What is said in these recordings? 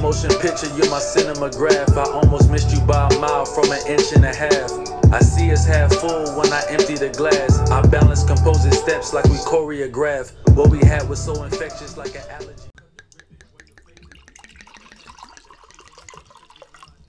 motion picture, you're my cinematograph. I almost missed you by a mile from an inch and a half. I see us half full when I empty the glass. I balance composing steps like we choreograph. What we had was so infectious like an allergy.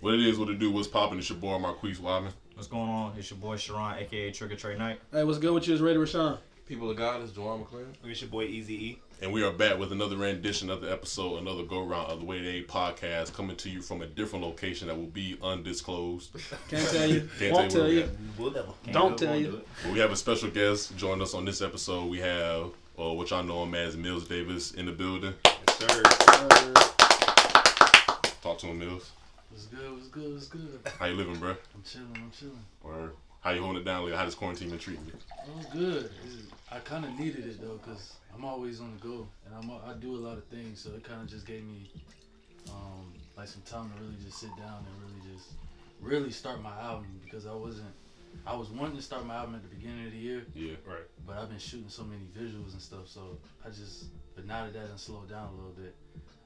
What it is, what it do, what's popping? it's your boy Marquise Wyman. What's going on? It's your boy Sharon, aka Trigger Trey Knight. Hey, what's good with you? It's Ready Rashawn. People of God, it's Joanne McClain. It's your boy Easy E. And we are back with another rendition, another episode, another go round of the Way They podcast coming to you from a different location that will be undisclosed. Can't tell you. Can't Won't tell tell you you. where We'll never. Don't tell you. But we have a special guest join us on this episode. We have uh, what y'all know him as Mills Davis in the building. Yes, sir. Talk to him, Mills. What's good? What's good? What's good? How you living, bro? I'm chilling. I'm chilling. Or how you holding it down? Lately? How this quarantine been treating you? Oh, good. I kind of needed it though, cause I'm always on the go, and I'm I do a lot of things, so it kind of just gave me um, like some time to really just sit down and really just really start my album because I wasn't. I was wanting to start my album at the beginning of the year, Yeah. Right. but I've been shooting so many visuals and stuff, so I just. But now that that done slowed down a little bit,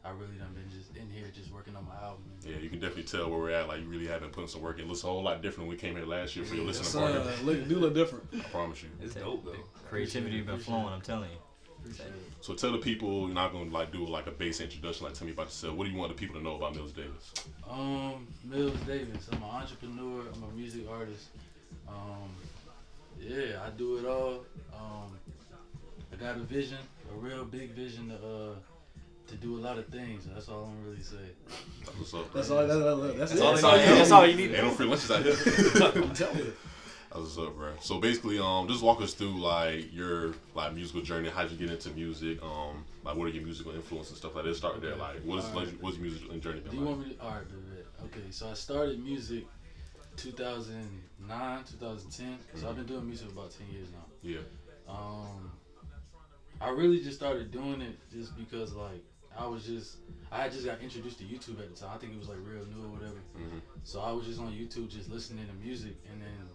I really done been just in here just working on my album. And, Yeah, you can definitely tell where we're at. Like you really have been putting some work in. It looks a whole lot different when we came here last year for your listening It's, party. uh, look, do look different. I promise you. It's dope though. Creativity been Appreciate it. flowing, I'm telling you. So tell the people you're not gonna like do like a base introduction. Like tell me about yourself. What do you want the people to know about Mills Davis? Um, Mills Davis. I'm an entrepreneur. I'm a music artist. Um, yeah, I do it all. Um, I got a vision, a real big vision to uh to do a lot of things. That's all I'm really saying. That's what's up. That's all. That's, that's, that's, That's all, That's you all need. you That's all you need. Ain't no free lunches out here. I'm telling you. That's what's up, bro. So basically, um, just walk us through like your like musical journey. How'd you get into music? Um, like what are your musical influences and stuff like that? Start there. Like what is Alright. like, what's your musical journey Do you like? want me to? All right, baby. Okay, so I started music 2009, 2010. So I've been doing music for about 10 years now. Yeah. Um, I really just started doing it just because like I was just I had just got introduced to YouTube at the time. I think it was like real new or whatever. Mhm. So I was just on YouTube just listening to music, and then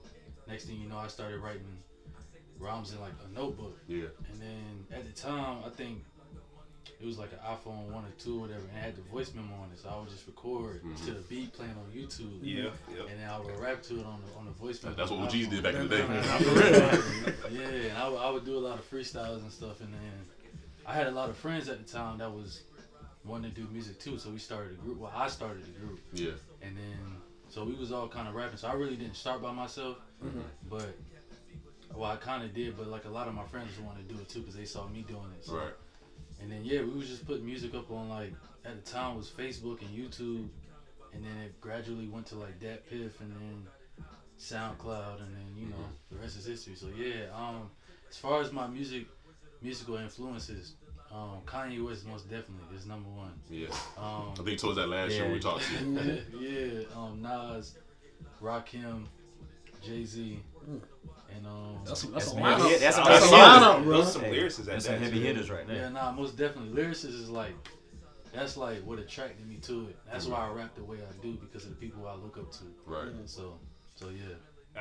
next thing you know, I started writing rhymes in like a notebook. Yeah. And then at the time, I think it was like an iPhone one or two or whatever, and it had the voice memo on it. So I would just record Mhm. to the beat playing on YouTube. Yeah. Yep. And then I would rap to it on the on the voice memo. That's what on OGs iPhone. did back in the day. Yeah, and I, would- I would do a lot of freestyles and stuff, and then I had a lot of friends at the time that was wanting to do music too, so we started a group. Well, I started a group, Yeah. and then so we was all kind of rapping. So I really didn't start by myself, Mm-hmm. but well, I kind of did. But like a lot of my friends wanted to do it too because they saw me doing it. So, Right. And then yeah, we was just putting music up on like at the time was Facebook and YouTube, and then it gradually went to like DatPiff and then SoundCloud, and then you know Mm-hmm. the rest is history. So yeah, um, as far as my music, musical influences, um, Kanye West most definitely is number one. Yeah. Um, I think towards that last year Yeah. when we talked to yeah, um, Nas, Rakim, Jay Z, and um, That's, that's, That's a me. lineup. Yeah, that's a- that's that's a- lineup, bro. Those some Hey, lyrics at There's that. some heavy too. hitters right now. yeah, nah, most definitely. Lyricist is like, that's like what attracted me to it. That's why I rap the way I do because of the people I look up to. Right. So, so yeah.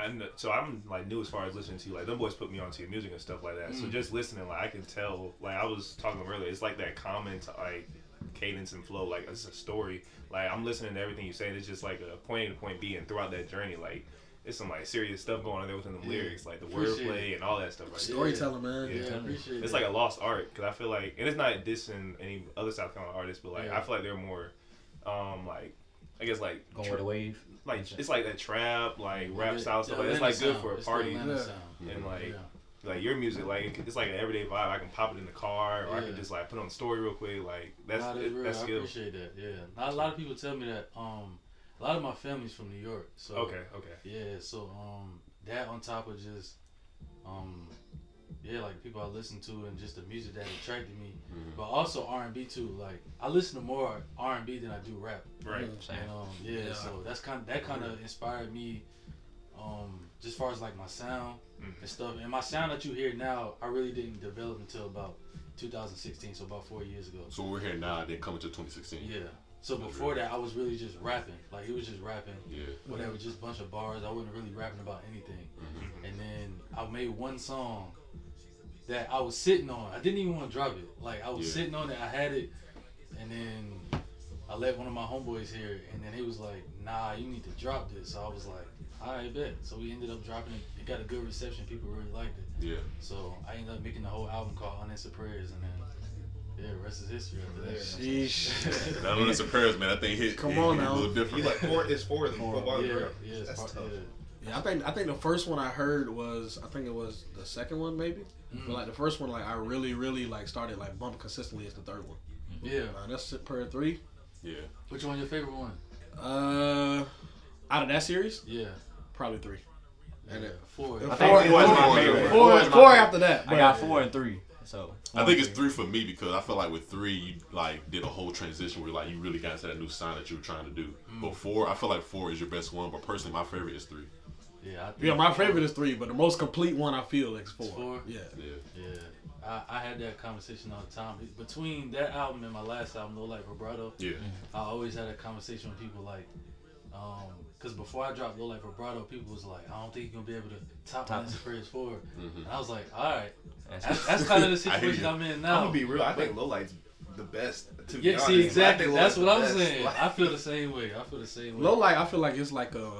And so I'm like new as far as listening to you. Like them boys put me onto your music and stuff like that. So Mm. just listening, like I can tell. Like I was talking earlier, it's like that comment, like cadence and flow. Like it's a story. Like I'm listening to everything you say. And it's just like a point A to point B, and throughout that journey, like it's some like serious stuff going on there within the Yeah. lyrics, like the Appreciate wordplay and all that stuff. Right there. Storytelling, man. Yeah. Yeah, appreciate It's that. like a lost art because I feel like, and it's not dissing any other South Carolina artists, but like Yeah. I feel like they're more, um, like I guess like Going tra- with the wave. like it's like that trap, like rap The- style stuff. Like, it's like good sound. for a party, Yeah. sound. and like Yeah. like your music, like it's like an everyday vibe. I can pop it in the car, or I can just like put on the story real quick. Like that's Nah, it, real. that's I appreciate that. Yeah, not a lot of people tell me that. Um, a lot of my family's from New York, so Okay, okay. Yeah, so um, that on top of just um, yeah, like people I listen to and just the music that attracted me, Mhm. but also R and B too. Like I listen to more R and B than I do rap. Right. Same. And um, yeah, Yeah. so that's kind that kind of inspired me. Um, just far as like my sound Mhm. and stuff, and my sound that you hear now, I really didn't develop until about 2016, so about four years ago. So we're here now, then coming to 2016. Yeah. So before that, I was really just rapping. Like it was just rapping, Yeah. whatever, just a bunch of bars. I wasn't really rapping about anything. Mhm. And then I made one song that I was sitting on. I didn't even want to drop it. Like I was Yeah. sitting on it. I had it, and then I let one of my homeboys hear, it, and then he was like, "Nah, you need to drop this." So I was like, "All right, bet." So we ended up dropping it. It got a good reception. People really liked it. Yeah. So I ended up making the whole album called Unanswered Prayers, and then yeah, the rest is history after that. Sheesh. I know that's a prayers, man. That thing hit. Come hit- on hit now. a little different. You like four? It's four of them. yeah, Football yeah, it's That's part, tough. yeah. Yeah, I think I think the first one I heard was I think it was the second one maybe, but like the first one like I really really like started like bumping consistently is the third one. Yeah. Uh, that's per three. yeah. Which one your favorite one? Uh, out of that series, Yeah. probably three. And yeah. then Four. the I four, think four is my four- favorite. four- Four my after that. I got four and three. So I think it's three for me because I feel like with three you like did a whole transition where like you really got into that new sound that you were trying to do. But four, I feel like four is your best one. But personally, my favorite is three. Yeah. I think Yeah, my favorite is three, but the most complete one I feel is four. four? Yeah. Yeah. Yeah. I, I had that conversation all the time. Between that album and my last album, Low Light Vibrato, Yeah. I always had a conversation with people like, um, because before I dropped Low Light Vibrato, people was like, I don't think you're gonna be able to top Top. Nancy Prayers forward. Mhm. And I was like, all right, that's, that's, that's kind of the situation. I'm in now. I'm gonna be real. I think Lowlight's the best. To be yeah, honest. see, I exactly. That's what I'm best. saying. Like- I feel the same way. I feel the same way. Low light, I feel like it's like a.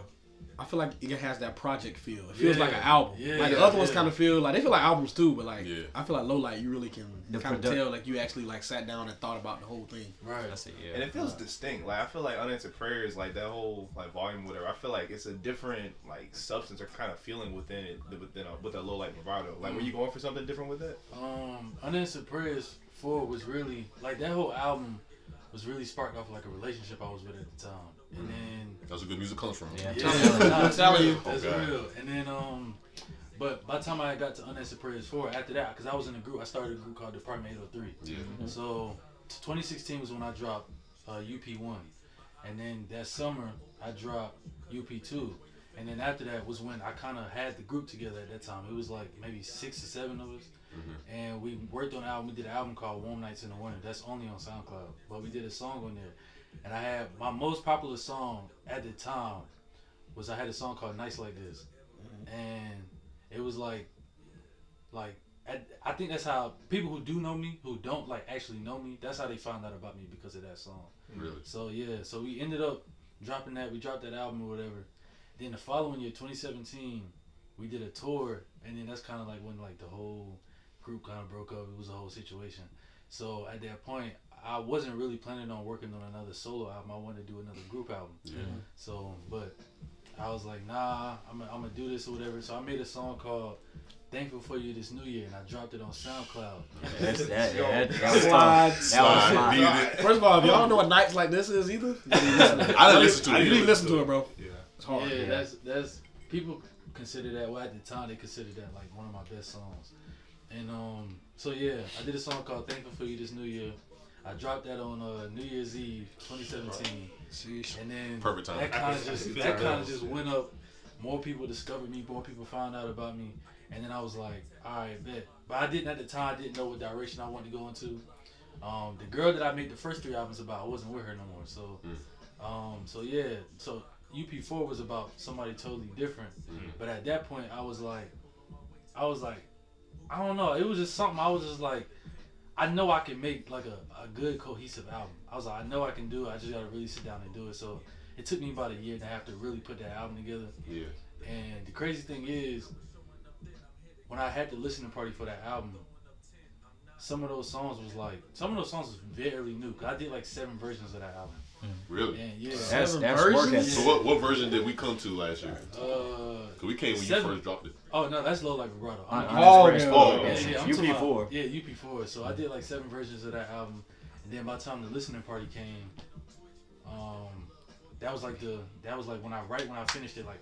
I feel like it has that project feel. It feels like an album. yeah, like the other ones yeah. kind of feel like they feel like albums too, but like Yeah. I feel like low light, you really can The kind of tell like you actually like sat down and thought about the whole thing. right. that's it. Yeah. And it feels distinct. Like I feel like unanswered prayers, like that whole like volume, whatever. I feel like it's a different like substance or kind of feeling within it, within a, with a low light vibrato. Like, were you going for something different with that? Um, Unanswered Prayers 4 was really, like, that whole album was really sparked off, like, a relationship I was with at the time. And then, That's where good music comes from. Yeah. yeah, nah, I'm telling real. you. That's Oh, real. And then, um, but by the time I got to Unanswered Prayers 4, after that, because I was in a group, I started a group called Department 803. Yeah. So, 2016 was when I dropped uh, UP1. And then that summer, I dropped UP2. And then after that was when I kind of had the group together at that time. It was like maybe six or seven of us. And we worked on an album. We did an album called Warm Nights in the Winter. That's only on SoundCloud. But we did a song on there. And I had my most popular song at the time was I had a song called Nights Like This. Mm-hmm. And it was like, like, I, I think that's how people who do know me, who don't like actually know me, that's how they found out about me because of that song. Really. So yeah, so we ended up dropping that. We dropped that album or whatever. Then the following year, 2017, we did a tour, and then that's kind of like when like the whole group kind of broke up. It was a whole situation. So at that point, I wasn't really planning on working on another solo album. I wanted to do another group album. Yeah. So, but I was like, nah, I'm gonna, I'm gonna do this or whatever. So I made a song called "Thankful for You This New Year," and I dropped it on SoundCloud. That's, that, yeah, that, that was Slide, tough. That was slide. my, Beat it. First of all, if y'all don't know what nights like this is either, you need to listen to it. I didn't listen to it You either. need to listen to it, bro. Yeah. It's hard. Yeah, that's that's people consider that. Well, at the time, they considered that like one of my best songs. And um, so yeah, I did a song called "Thankful for You This New Year." I dropped that on uh, New Year's Eve, 2017, Sheesh. and then Perfect time. that kind of just that kind of just went up. More people discovered me. More people found out about me, and then I was like, all right, bet. But I didn't at the time. I didn't know what direction I wanted to go into. Um, the girl that I made the first three albums about, I wasn't with her no more. So, um, so yeah. So UP4 was about somebody totally different. But at that point, I was like, I was like, I don't know. It was just something. I was just like, I know I can make like a, a good cohesive album. I was like, I know I can do it. I just gotta really sit down and do it. So it took me about a year and a half to really put that album together. Yeah. And the crazy thing is, when I had the listening party for that album, some of those songs was like some of those songs was very new. Cause I did like seven versions of that album. Really. And yeah, that's, Seven that's work versions? So what what version did we come to last year? uh, Cause we came when Seven. you first dropped it. oh no, that's low like vibrato. On- I'm- on Oh, this yeah. first- Oh, Yeah, okay. yeah, I'm talking about- UP4. Yeah, UP4. So I did like seven versions of that album, and then by the time the listening party came, um, that was like the that was like when I right when I finished it. Like,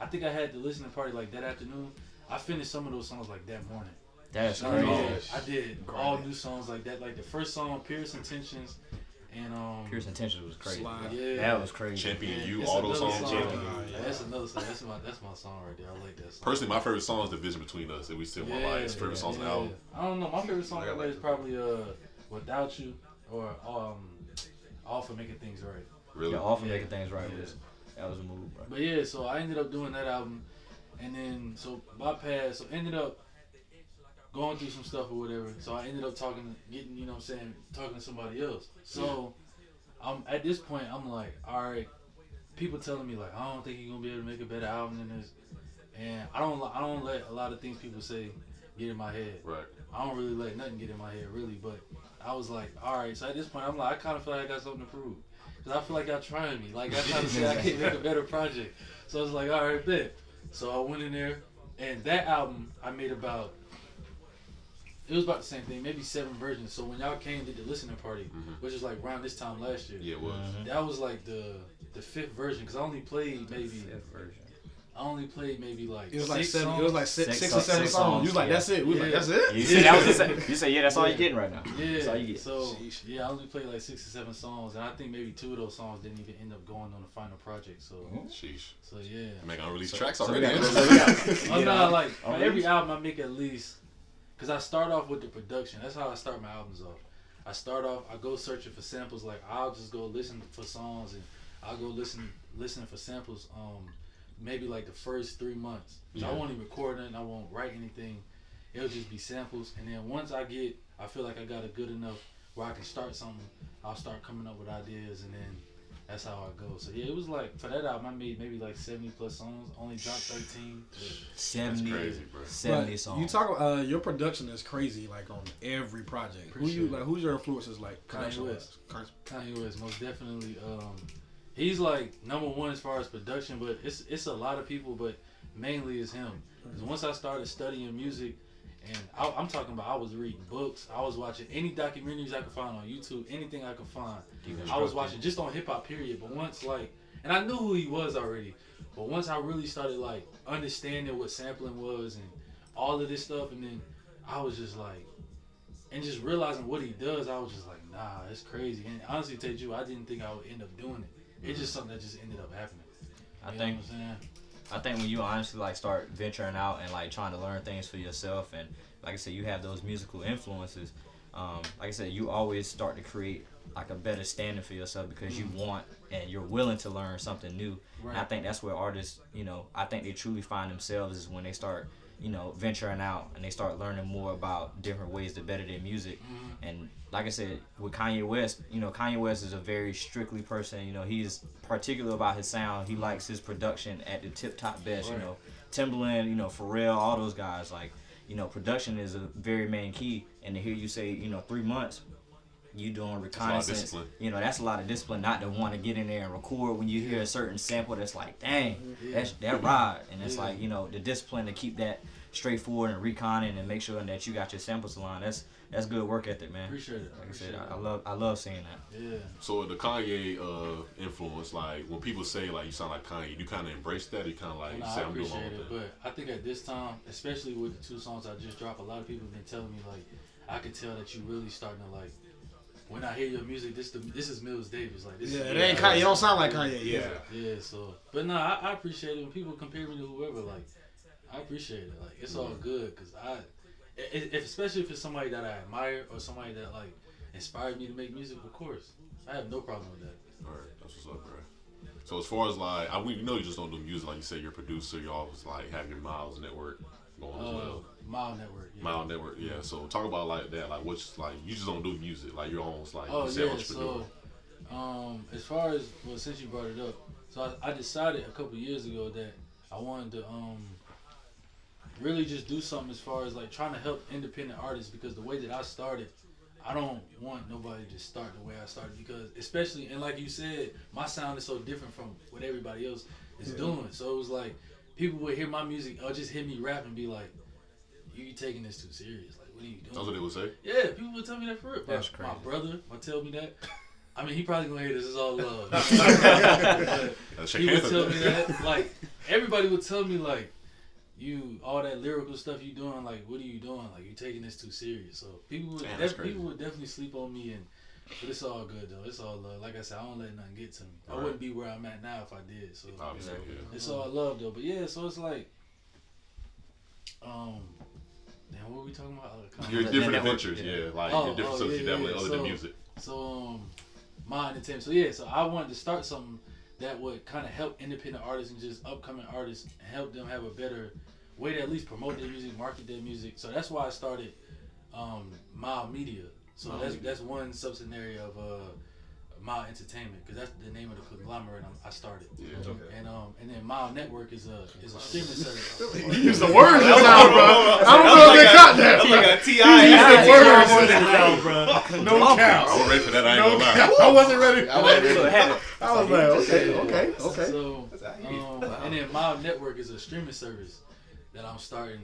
I think I had the listening party like that afternoon. I finished some of those songs like that morning. That's So, crazy. yeah, I did all new songs like that. Like the first song, Pierce Intentions, and um, Pierce Intentions was crazy. Slide. yeah, That was crazy. Champion Yeah, You, it's all those songs. song. Champion You. Yeah, that's another song. That's my that's my song right there. I like that song. Personally, my favorite song is Division Between Us that we still want like. It's favorite songs on the album. I don't know. My favorite song I got like is probably uh "Without You" or um "All for Making Things Right." Really. Yeah, all for Yeah. making things right Yeah. was that was a move, bro. But yeah, so I ended up doing that album, and then so bypass. So ended up going through some stuff or whatever. So I ended up talking, getting you know what I'm saying, talking to somebody else. So I'm at this point. I'm like, all right. People telling me like, I don't think you're gonna be able to make a better album than this, and I don't. I don't let a lot of things people say get in my head. Right. I don't really let nothing get in my head really, but I was like, all right. So at this point, I'm like, I kind of feel like I got something to prove, cause I feel like y'all trying me. Like I trying to say I can make a better project. So I was like, all right, bet. So I went in there, and that album I made about. It was about the same thing, maybe seven versions. So when y'all came to the listening party, Mhm. which was like around this time last year, Yeah, it was. that was like the the fifth version. Cause I only played maybe Fifth version. I only played maybe like It was like six seven. songs. It was like six, Six six, songs, or seven six songs. songs, You was like, yeah. that's it. We was like, that's it. You said that was the you said yeah, that's all you're getting right now. Yeah. That's all you get. So Sheesh. yeah, I only played like six or seven songs, and I think maybe two of those songs didn't even end up going on the final project. So Sheesh. so yeah. Man, I release So- tracks so we already. got- so we got- Oh Yeah. no, like Oh, every album I make at least, cause I start off with the production. That's how I start my albums off. I start off, I go searching for samples. Like I'll just go listen for songs, and I'll go listen listening for samples. Um, maybe like the first three months. So I won't even record it. I won't write anything. It'll just be samples, and then once I get, I feel like I got a good enough where I can start something. I'll start coming up with ideas, and then that's how I go. So yeah, it was like for that album, I made maybe like seventy plus songs. Only dropped thirteen. but- 70, crazy, bro. 70 But songs. You talk. Uh, your production is crazy. Like on every project. Who you like? Who's your influences? Like Kanye production West. Kanye West, most definitely. Um, he's like number one as far as production, but it's it's a lot of people, but mainly it's him. 'Cause once I started studying music, and I, I'm talking about, I was reading books, I was watching any documentaries I could find on YouTube, anything I could find. I was watching just on hip hop period. But once like, and I knew who he was already, but once I really started like understanding what sampling was and all of this stuff, and then I was just like, and just realizing what he does, I was just like, nah, it's crazy. And honestly, to tell you, I didn't think I would end up doing it. It's mm-hmm. just something that just ended up happening. I You think what I'm saying? I think when you honestly like start venturing out and like trying to learn things for yourself, and like I said, you have those musical influences. Um, like I said, you always start to create like a better standing for yourself because you want and you're willing to learn something new. And I think that's where artists, you know, I think they truly find themselves is when they start, you know, venturing out and they start learning more about different ways to better their music. Mm-hmm. And like I said, with Kanye West, you know, Kanye West is a very strictly person. You know, he's particular about his sound. He likes his production at the tip top best. You know, Timbaland, you know, Pharrell, all those guys. Like, you know, production is a very main key. And to hear you say, you know, three months, you doing a lot of reconnaissance. You know, that's a lot of discipline. Not to want to get in there and record when you hear a certain sample that's like, dang, Yeah. that's that ride. And it's Yeah. like, you know, the discipline to keep that straightforward and reconning and make sure that you got your samples aligned. That's that's good work ethic, man. Appreciate it. Like I said, Appreciate I, I love I love seeing that. Yeah. So the Kanye uh, influence, like when people say like you sound like Kanye, you kind of embrace that. You kind of like No, say I I'm doing my appreciate own it, thing. but I think at this time, especially with the two songs I just dropped, a lot of people have been telling me like, I can tell that you really starting to like. When I hear your music, this the this is Mills Davis. Like this Yeah, is it ain't Kanye. You don't sound like Kanye. Yeah. Yeah. Yeah, so but no, I, I appreciate it when people compare me to whoever. Like, I appreciate it. Like, it's all good because I, i- if, especially if it's somebody that I admire or somebody that like inspired me to make music. Of course, I have no problem with that. All right, that's what's up, bro. So as far as like, I we know you just don't do music. Like you said. you're a producer. You always like have your Miles Network going as Uh, well. Mile Network. Yeah. Mile Network, yeah. So talk about like that, like what's like you just don't do music, like you're almost like Oh you say yeah, entrepreneur. so um, as far as well, since you brought it up, so I, I decided a couple years ago that I wanted to um really just do something as far as like trying to help independent artists because the way that I started, I don't want nobody to start the way I started because especially and like you said, my sound is so different from what everybody else is doing. So it was like people would hear my music or just hear me rap and be like, "You taking this too serious? Like, what are you doing?" That's what they would say. Yeah, people would tell me that for real. That's My- My brother would tell me that. I mean, he probably gonna hear this. It's all love. but he would tell me that. Like everybody would tell me like, you all that lyrical stuff you doing. Like, what are you doing? Like, you taking this too serious. So people would Damn, def- people would definitely sleep on me and. But it's all good though. It's all love. Like I said, I don't let nothing get to me. I Right. wouldn't be where I'm at now if I did. So Obviously, yeah. it's all love though. But yeah, so it's like, um, damn, what were we talking about? Uh, Your different adventures, yeah. yeah, like Oh, your different oh, stuff yeah, you definitely yeah, other so- than music. So um, my entertainment. So yeah, so I wanted to start something that would kind of help independent artists and just upcoming artists and help them have a better way to at least promote their music, market their music. So that's why I started um, Mild Media. So that's that's one subsidiary of uh Mile Entertainment because that's the name of the conglomerate I'm, I started. Yeah. And um and then Mile Network is a is a streaming service. He used the words just now, bro. I don't know if they caught that. That's like a Ti. He used the words T.I. just bro. No I cap. was ready for that. I ain't No gonna lie. cap. I wasn't ready. I wasn't really have it. I was like, okay, okay, okay. So, um, and then Mile Network is a streaming service that I'm starting.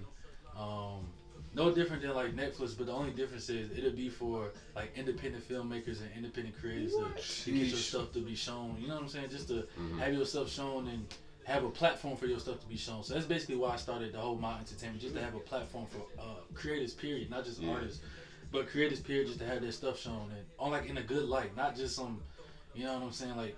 Um, no different than like Netflix, but the only difference is it'll be for like independent filmmakers and independent creators to, to get your stuff to be shown. You know what I'm saying? Just to Mhm. have yourself shown and have a platform for your stuff to be shown. So that's basically why I started the whole My Entertainment, just to have a platform for uh, creators, period, not just Yeah. artists, but creators, period, just to have their stuff shown and on like in a good light, not just some, you know what I'm saying, like.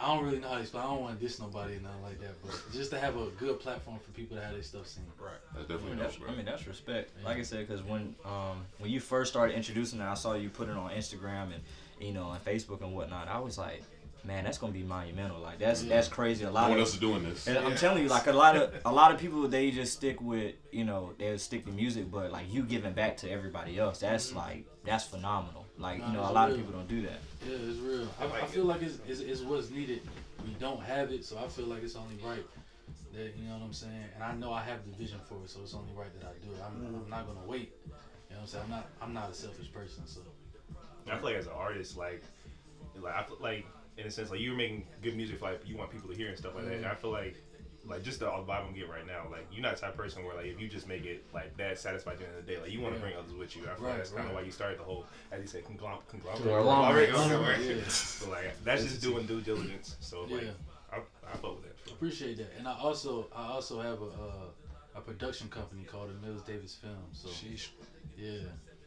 I don't really know how to explain. I don't want to diss nobody or nothing like that, but just to have a good platform for people to have their stuff seen. Right. That's I definitely mean, that's. I mean, that's respect. Like I said, because when um when you first started introducing it, I saw you put it on Instagram and you know on Facebook and whatnot. I was like, man, that's gonna be monumental. Like that's that's crazy. A lot. No lot one of else is doing this. and I'm telling you, like a lot of a lot of people, they just stick with you know they stick to music, but like you giving back to everybody else, that's like that's phenomenal. Like you know, a it's lot of people don't do that. Yeah, it's real. I, I feel like it's, it's, it's what's needed. We don't have it, so I feel like it's only right that you know what I'm saying. And I know I have the vision for it, so it's only right that I do it. I'm, I'm not gonna wait. You know what I'm saying? I'm not I'm not a selfish person, so I feel like as an artist, like, like I feel like in a sense, like you're making good music, like you want people to hear and stuff like that. And I feel like, like just the vibe I'm getting right now, like you're not the type of person where like if you just make it like that satisfied at the end of the day, like you want to Yeah. bring others with you. I feel Right, like that's kind of right. why you started the whole, as you say, conglom- conglomerate. Conglomerate. Conglomerate. Yeah. So like that's just doing due diligence. So like Yeah. I, I fuck with that. Appreciate that. And I also I also have a uh, a production company called the Mills Davis Film. So yeah,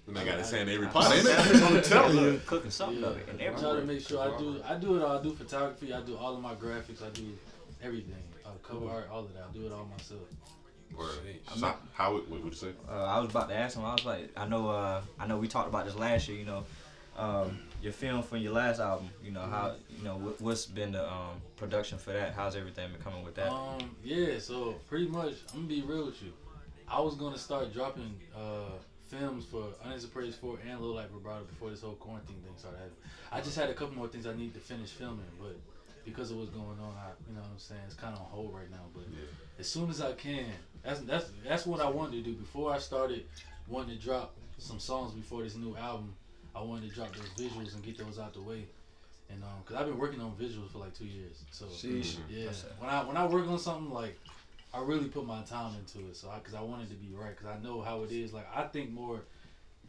And I got his hand in every I- pot, ain't it? I'm telling you. cooking something yeah. of it and I try to make sure I do I do it all. I do photography. I do all of my graphics. I do everything. Uh, cover art, all of that. I do it all myself. Or, so, how what would you say? Uh, I was about to ask him. I was like, I know, uh, I know we talked about this last year. You know, um, your film from your last album. You know how, you know, what, what's been the um, production for that? How's everything been coming with that? Um, yeah, so pretty much, I'm gonna be real with you. I was gonna start dropping uh, films for Unanswered Prayers 4 and Little Light Vibrato before this whole quarantine thing started happening. I just had a couple more things I need to finish filming, but because of what's going on, I, you know what I'm saying, it's kind of on hold right now. But as soon as I can, that's that's that's what I wanted to do. Before I started wanting to drop some songs before this new album, I wanted to drop those visuals and get those out the way. And um, cause I've been working on visuals for like two years, so Sheesh. yeah. When I when I work on something like, I really put my time into it. So I, cause I wanted to be right. Cause I know how it is. Like I think more,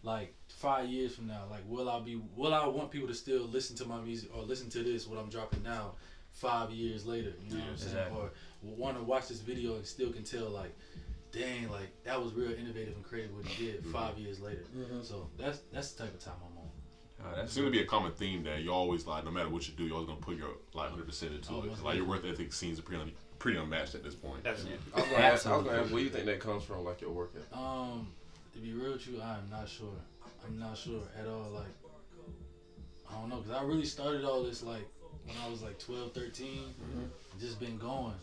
like five years from now. Like will I be? Will I want people to still listen to my music or listen to this what I'm dropping now? Five years later, you know what I'm saying? exactly. Or want to watch this video and still can tell like, dang, like that was real innovative and creative what he did five years later. So that's that's the type of time I'm on. It that's seems to be a common theme that you always like, no matter what you do, you're always gonna put your like 100 percent into Oh, it. most Like your work ethic seems pretty un- pretty unmatched at this point. Absolutely. I was gonna ask, I was Absolutely. gonna ask, where you think that comes from, like your work ethic? Um, to be real with you, I'm not sure. I'm not sure at all. Like, I don't know, cause I really started all this like when I was like 12, 13, and just been going.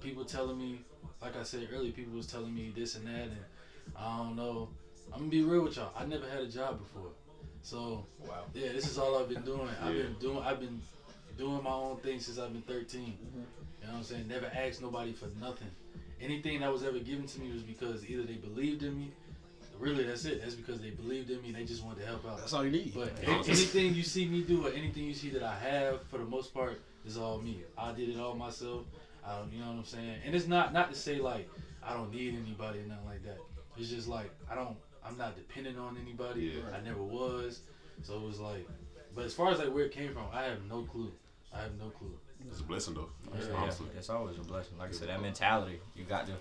People telling me, like I said earlier, people was telling me this and that, and I don't know. I'm gonna be real with y'all. I never had a job before, so Wow. yeah, this is all I've been doing. I've been doing. I've been doing my own thing since I've been 13. Mm-hmm. You know what I'm saying? Never asked nobody for nothing. Anything that was ever given to me was because either they believed in me. Really, that's it. That's because they believed in me. They just wanted to help out. That's all you need. But anything you see me do or anything you see that I have, for the most part, is all me. I did it all myself. I don't, you know what I'm saying? And it's not not to say like I don't need anybody or nothing like that. It's just like I don't. I'm not dependent on anybody. Yeah. I never was. So it was like. But as far as like where it came from, I have no clue. I have no clue. It's a blessing though. Yeah, honestly. it's always a blessing. Like I said, that mentality you got to,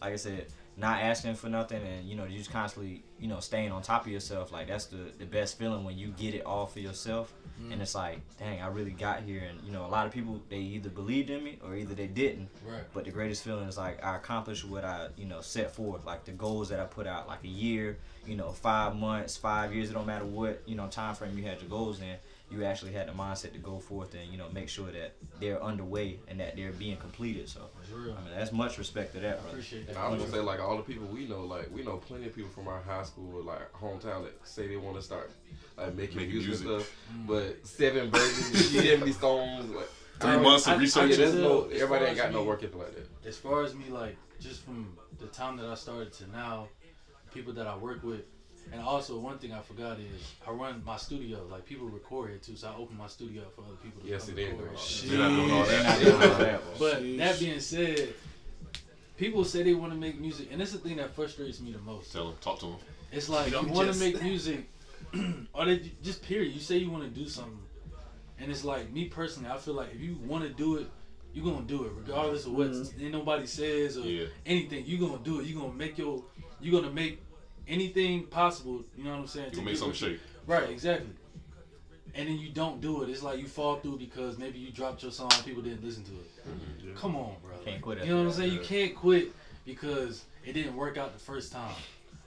like I said, not asking for nothing, and you know, you just constantly, you know, staying on top of yourself. Like that's the the best feeling when you get it all for yourself, and mm. it's like, dang, I really got here. And you know, a lot of people they either believed in me or either they didn't. Right. But the greatest feeling is like I accomplished what I, you know, set forth. Like the goals that I put out, like a year, you know, five months, five years. It don't matter what you know time frame you had your goals in. You actually had the mindset to go forth and you know make sure that they're underway and that they're being completed. So I mean that's much respect to that, I brother. appreciate that. I was gonna say like all the people we know, like we know plenty of people from our high school or like hometown that say they want to start like making, Making music, music. and stuff, mm. but seven versions, seventy songs, like Three months of I- I research. yeah, no everybody ain't as got no work ethic like that. as far as me like just from the time that I started to now, people that I work with, and also one thing I forgot is I run my studio. Like people record here too, so I open my studio up for other people to Yes, come it is. record. They're Not doing all that. doing all that. But that being said, people say they want to make music, and it's the thing that frustrates me the most. Tell them, talk to them. It's like you I'm want to make music, or they just period. You say you want to do something, and it's like me personally. I feel like if you want to do it, you're gonna do it regardless of what mm-hmm. ain't nobody says or Yeah. anything. You're gonna do it. You're gonna make your. You're gonna make anything possible. You know what I'm saying? You make get something shake. Right, exactly. And then you don't do it. It's like you fall through because maybe you dropped your song and people didn't listen to it. Mm-hmm, Come on, bro. Can't quit You know what I'm after saying? You can't quit because it didn't work out the first time,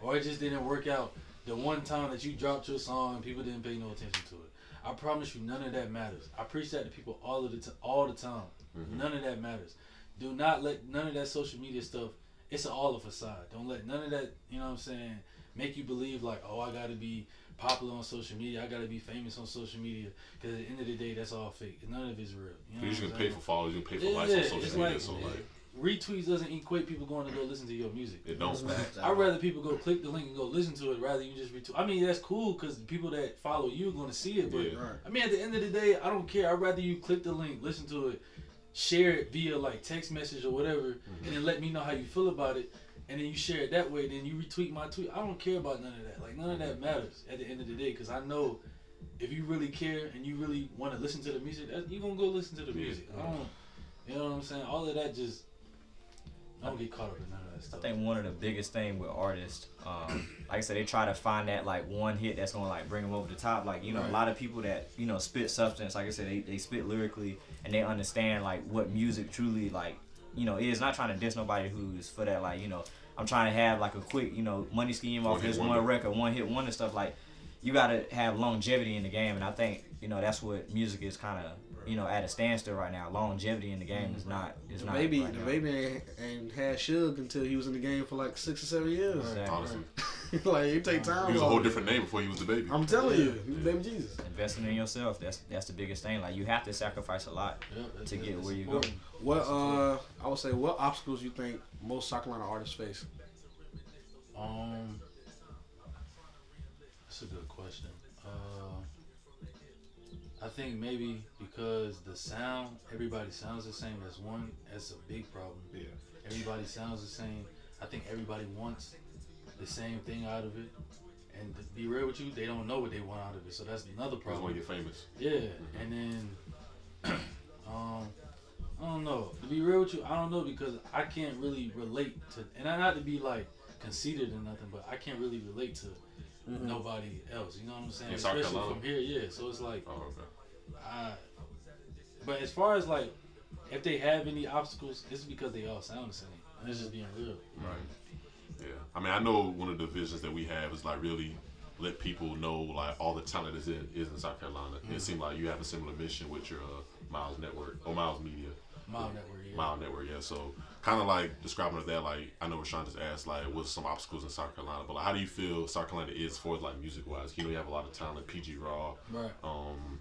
or it just didn't work out the one time that you dropped your song and people didn't pay no attention to it. I promise you, none of that matters. I preach that to people all of the t- all the time. Mm-hmm. None of that matters. Do not let none of that social media stuff. It's all a facade. Don't let none of that. You know what I'm saying? Make you believe like, oh, I gotta be popular on social media. I gotta be famous on social media. Because at the end of the day, that's all fake. None of it's real. You know You're just gonna pay for followers. You can pay for likes on social media. like- So like, retweets doesn't equate people going to go listen to your music. it don't. I'd rather people go click the link and go listen to it rather you just retweet. I mean, that's cool because the people that follow you are going to see it. But Yeah. I mean, at the end of the day, I don't care. I'd rather you click the link, listen to it, share it via like text message or whatever, mm-hmm. and then let me know how you feel about it. And then you share it that way. Then you retweet my tweet. I don't care about none of that. Like none of that mm-hmm. matters at the end of the day because I know if you really care and you really want to listen to the music, you gonna go listen to the music. I don't. You know what I'm saying? All of that just. I Don't get caught up in that I stuff. think one of the biggest thing with artists, um, like I said, they try to find that like one hit that's gonna like bring them over the top. Like you know, Right. a lot of people that you know spit substance. Like I said, they, they spit lyrically and they understand like what music truly like you know is. Not trying to diss nobody who's for that like you know I'm trying to have like a quick you know money scheme off this one record, one hit wonder stuff like. You gotta have longevity in the game, and I think you know that's what music is kind of you know at a standstill right now. Longevity in the game is not is The not baby, right the now. baby ain't, ain't had Suge until he was in the game for like six or seven years. Exactly. Honestly, like it take time. he was a whole different name before he was the baby. I'm telling you, he was baby Jesus. investing in yourself that's that's the biggest thing like you have to sacrifice a lot Yep, that's- to get where you go. What uh, I would say, what obstacles you think most South Carolina artists face? Um, that's a good question. I think maybe because the sound, everybody sounds the same. That's one. That's a big problem. Yeah. Everybody sounds the same. I think everybody wants the same thing out of it. And to be real with you, they don't know what they want out of it. So that's another Just want problem. to get famous. Yeah, and then um, I don't know. To be real with you, I don't know because I can't really relate to, and I not to be like conceited or nothing, but I can't really relate to nobody else. You know what I'm saying? In Especially Carolina? from here, yeah. So it's like, Oh, okay. I. But as far as like, if they have any obstacles, it's because they all sound the same. And it's just being real. Right. Yeah. I mean, I know one of the visions that we have is like really let people know like all the talent is in is in South Carolina. It seemed like you have a similar mission with your uh, Miles Network or Miles Media. Mile network, yeah. Mile Network, yeah. So kind of like describing it that, like I know Rashawn just asked, like, what's some obstacles in South Carolina? But like, how do you feel South Carolina is for like music wise? You know, you have a lot of talent, PG Raw, Right. um,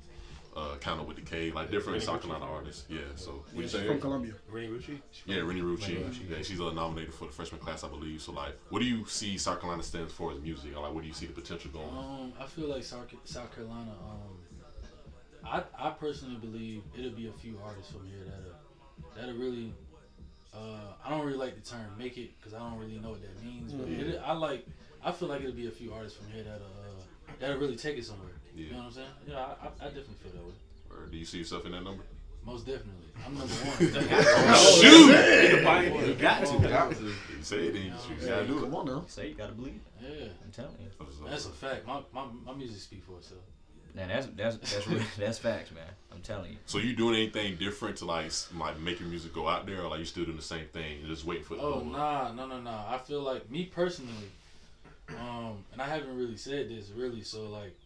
uh, kind of with the Decay, like different South Carolina artists. Yeah. So what you She's say? from Columbia. Renni Rucci? Yeah, Renni Rucci. Yeah, she's uh, nominated for the freshman class, I believe. So like, what do you see South Carolina stands for as music? Or like, what do you see the potential going? Um, I feel like South, South Carolina. Um, I I personally believe it'll be a few artists from here that'll that'll really. Uh, I don't really like the term "make it" because I don't really know what that means. But it, I like. I feel like it'll be a few artists from here that'll uh, that'll really take it somewhere. You know what I'm saying? Yeah, I, I, I definitely feel that way. Or do you see yourself in that number? Most definitely. I'm number one. Shoot! You got to. Got to. You say it, then you you gotta do it. Come on now. Say you gotta believe. yeah, I'm telling you. that's a fact. My, my my music speak for itself. Man, that's that's that's real, that's facts, man. I'm telling you. So you doing anything different to like like make your music go out there, or like you still doing the same thing and just waiting for it Oh blow nah, no, no, no. I feel like me personally, um, and I haven't really said this really. So like,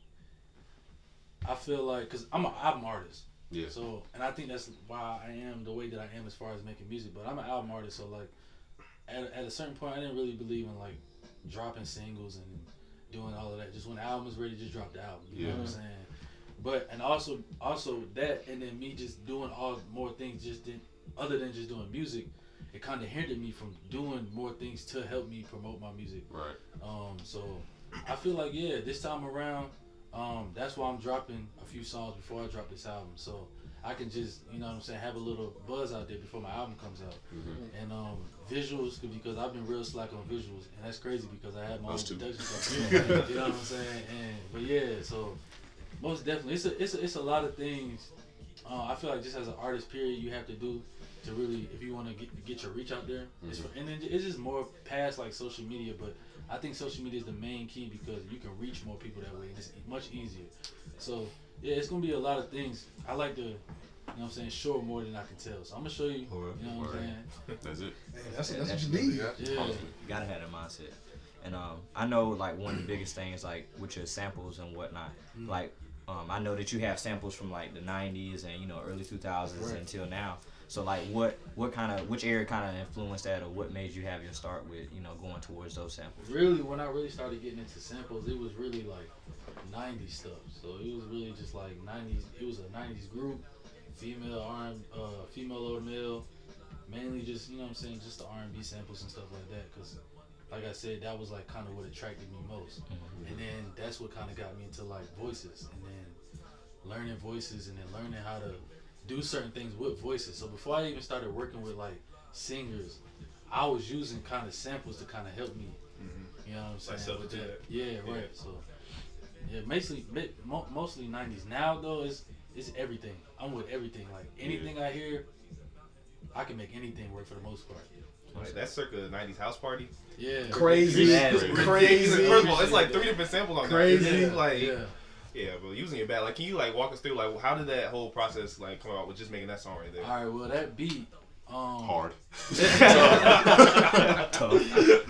I feel like because I'm an album artist. Yeah. So and I think that's why I am the way that I am as far as making music. But I'm an album artist, so like, at, at a certain point, I didn't really believe in like dropping singles and doing all of that. Just when the album is ready, just drop the album. You know what I'm saying? But and also also that and then me just doing all more things just did other than just doing music, it kind of hindered me from doing more things to help me promote my music. Right. Um, so I feel like yeah, this time around, um, that's why I'm dropping a few songs before I drop this album. So I can just you know what I'm saying have a little buzz out there before my album comes out. Mm-hmm. And um, visuals because I've been real slack on visuals, and that's crazy because I have my Us own production company. you know what I'm saying? And but yeah, so most definitely, it's a it's a, it's a lot of things. Uh, I feel like just as an artist, period, you have to do to really if you want to get get your reach out there. It's for, and then it's just more past like social media, but I think social media is the main key because you can reach more people that way, it's much easier. So yeah, it's gonna be a lot of things. I like to. You know what I'm saying? Show more than I can tell. So I'm gonna show you. You know what I'm Word. saying? That's it. Hey, that's, Yeah, that's what you need. Yeah. You gotta have that mindset. And um, I know like one of the biggest things like with your samples and whatnot. Mm. Like um, I know that you have samples from like the '90s and you know early 2000s Right. until now. So like what what kind of which area kind of influenced that or what made you have your start with you know going towards those samples? really when I really started getting into samples, it was really like 90s stuff. So it was really just like 90s. It was a 90s group, female R, uh, female or male, mainly just you know what I'm saying, just the R&B samples and stuff like that. Cause like I said, that was like kind of what attracted me most. And then that's what kind of got me into like voices, and then learning voices, and then learning how to do certain things with voices. So before I even started working with like singers, I was using kind of samples to kind of help me. Mm-hmm. You know what I'm saying? Like with substitute that. Yeah, right. So yeah, mostly mostly '90s. Now though, it's it's everything. I'm with everything. Like anything I hear, I can make anything work for the most part. Like that circa '90s house party. Yeah. Crazy, That's crazy. First of all, it's like three different samples on Crazy. there. It's Yeah. Like yeah. Yeah, but using it back. Like, can you like walk us through like how did that whole process like come out with just making that song right there? All right. Well, that beat. Um, Hard.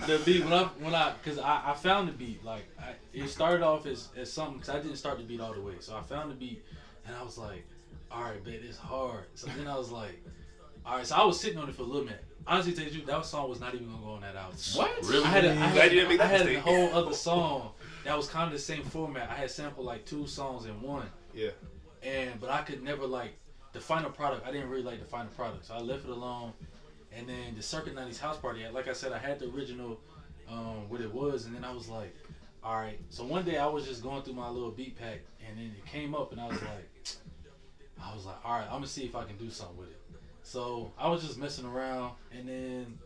the beat when I when I because I, I found the beat like I, it started off as, as something because I didn't start the beat all the way so I found the beat and I was like all right bet it's hard so then I was like all right so I was sitting on it for a little minute honestly tell you that song was not even gonna go on that album What? Really? I had a, I Glad had, you didn't make I that had a whole other song that was kind of the same format I had sampled like two songs in one Yeah. and but I could never like the final product. I didn't really like the final product, so I left it alone. And then the Circa 90s house party, like I said, I had the original, um, what it was, and then I was like, all right. So one day I was just going through my little beat pack, and then it came up, and I was like, I was like, all right, I'm gonna see if I can do something with it. So I was just messing around, and then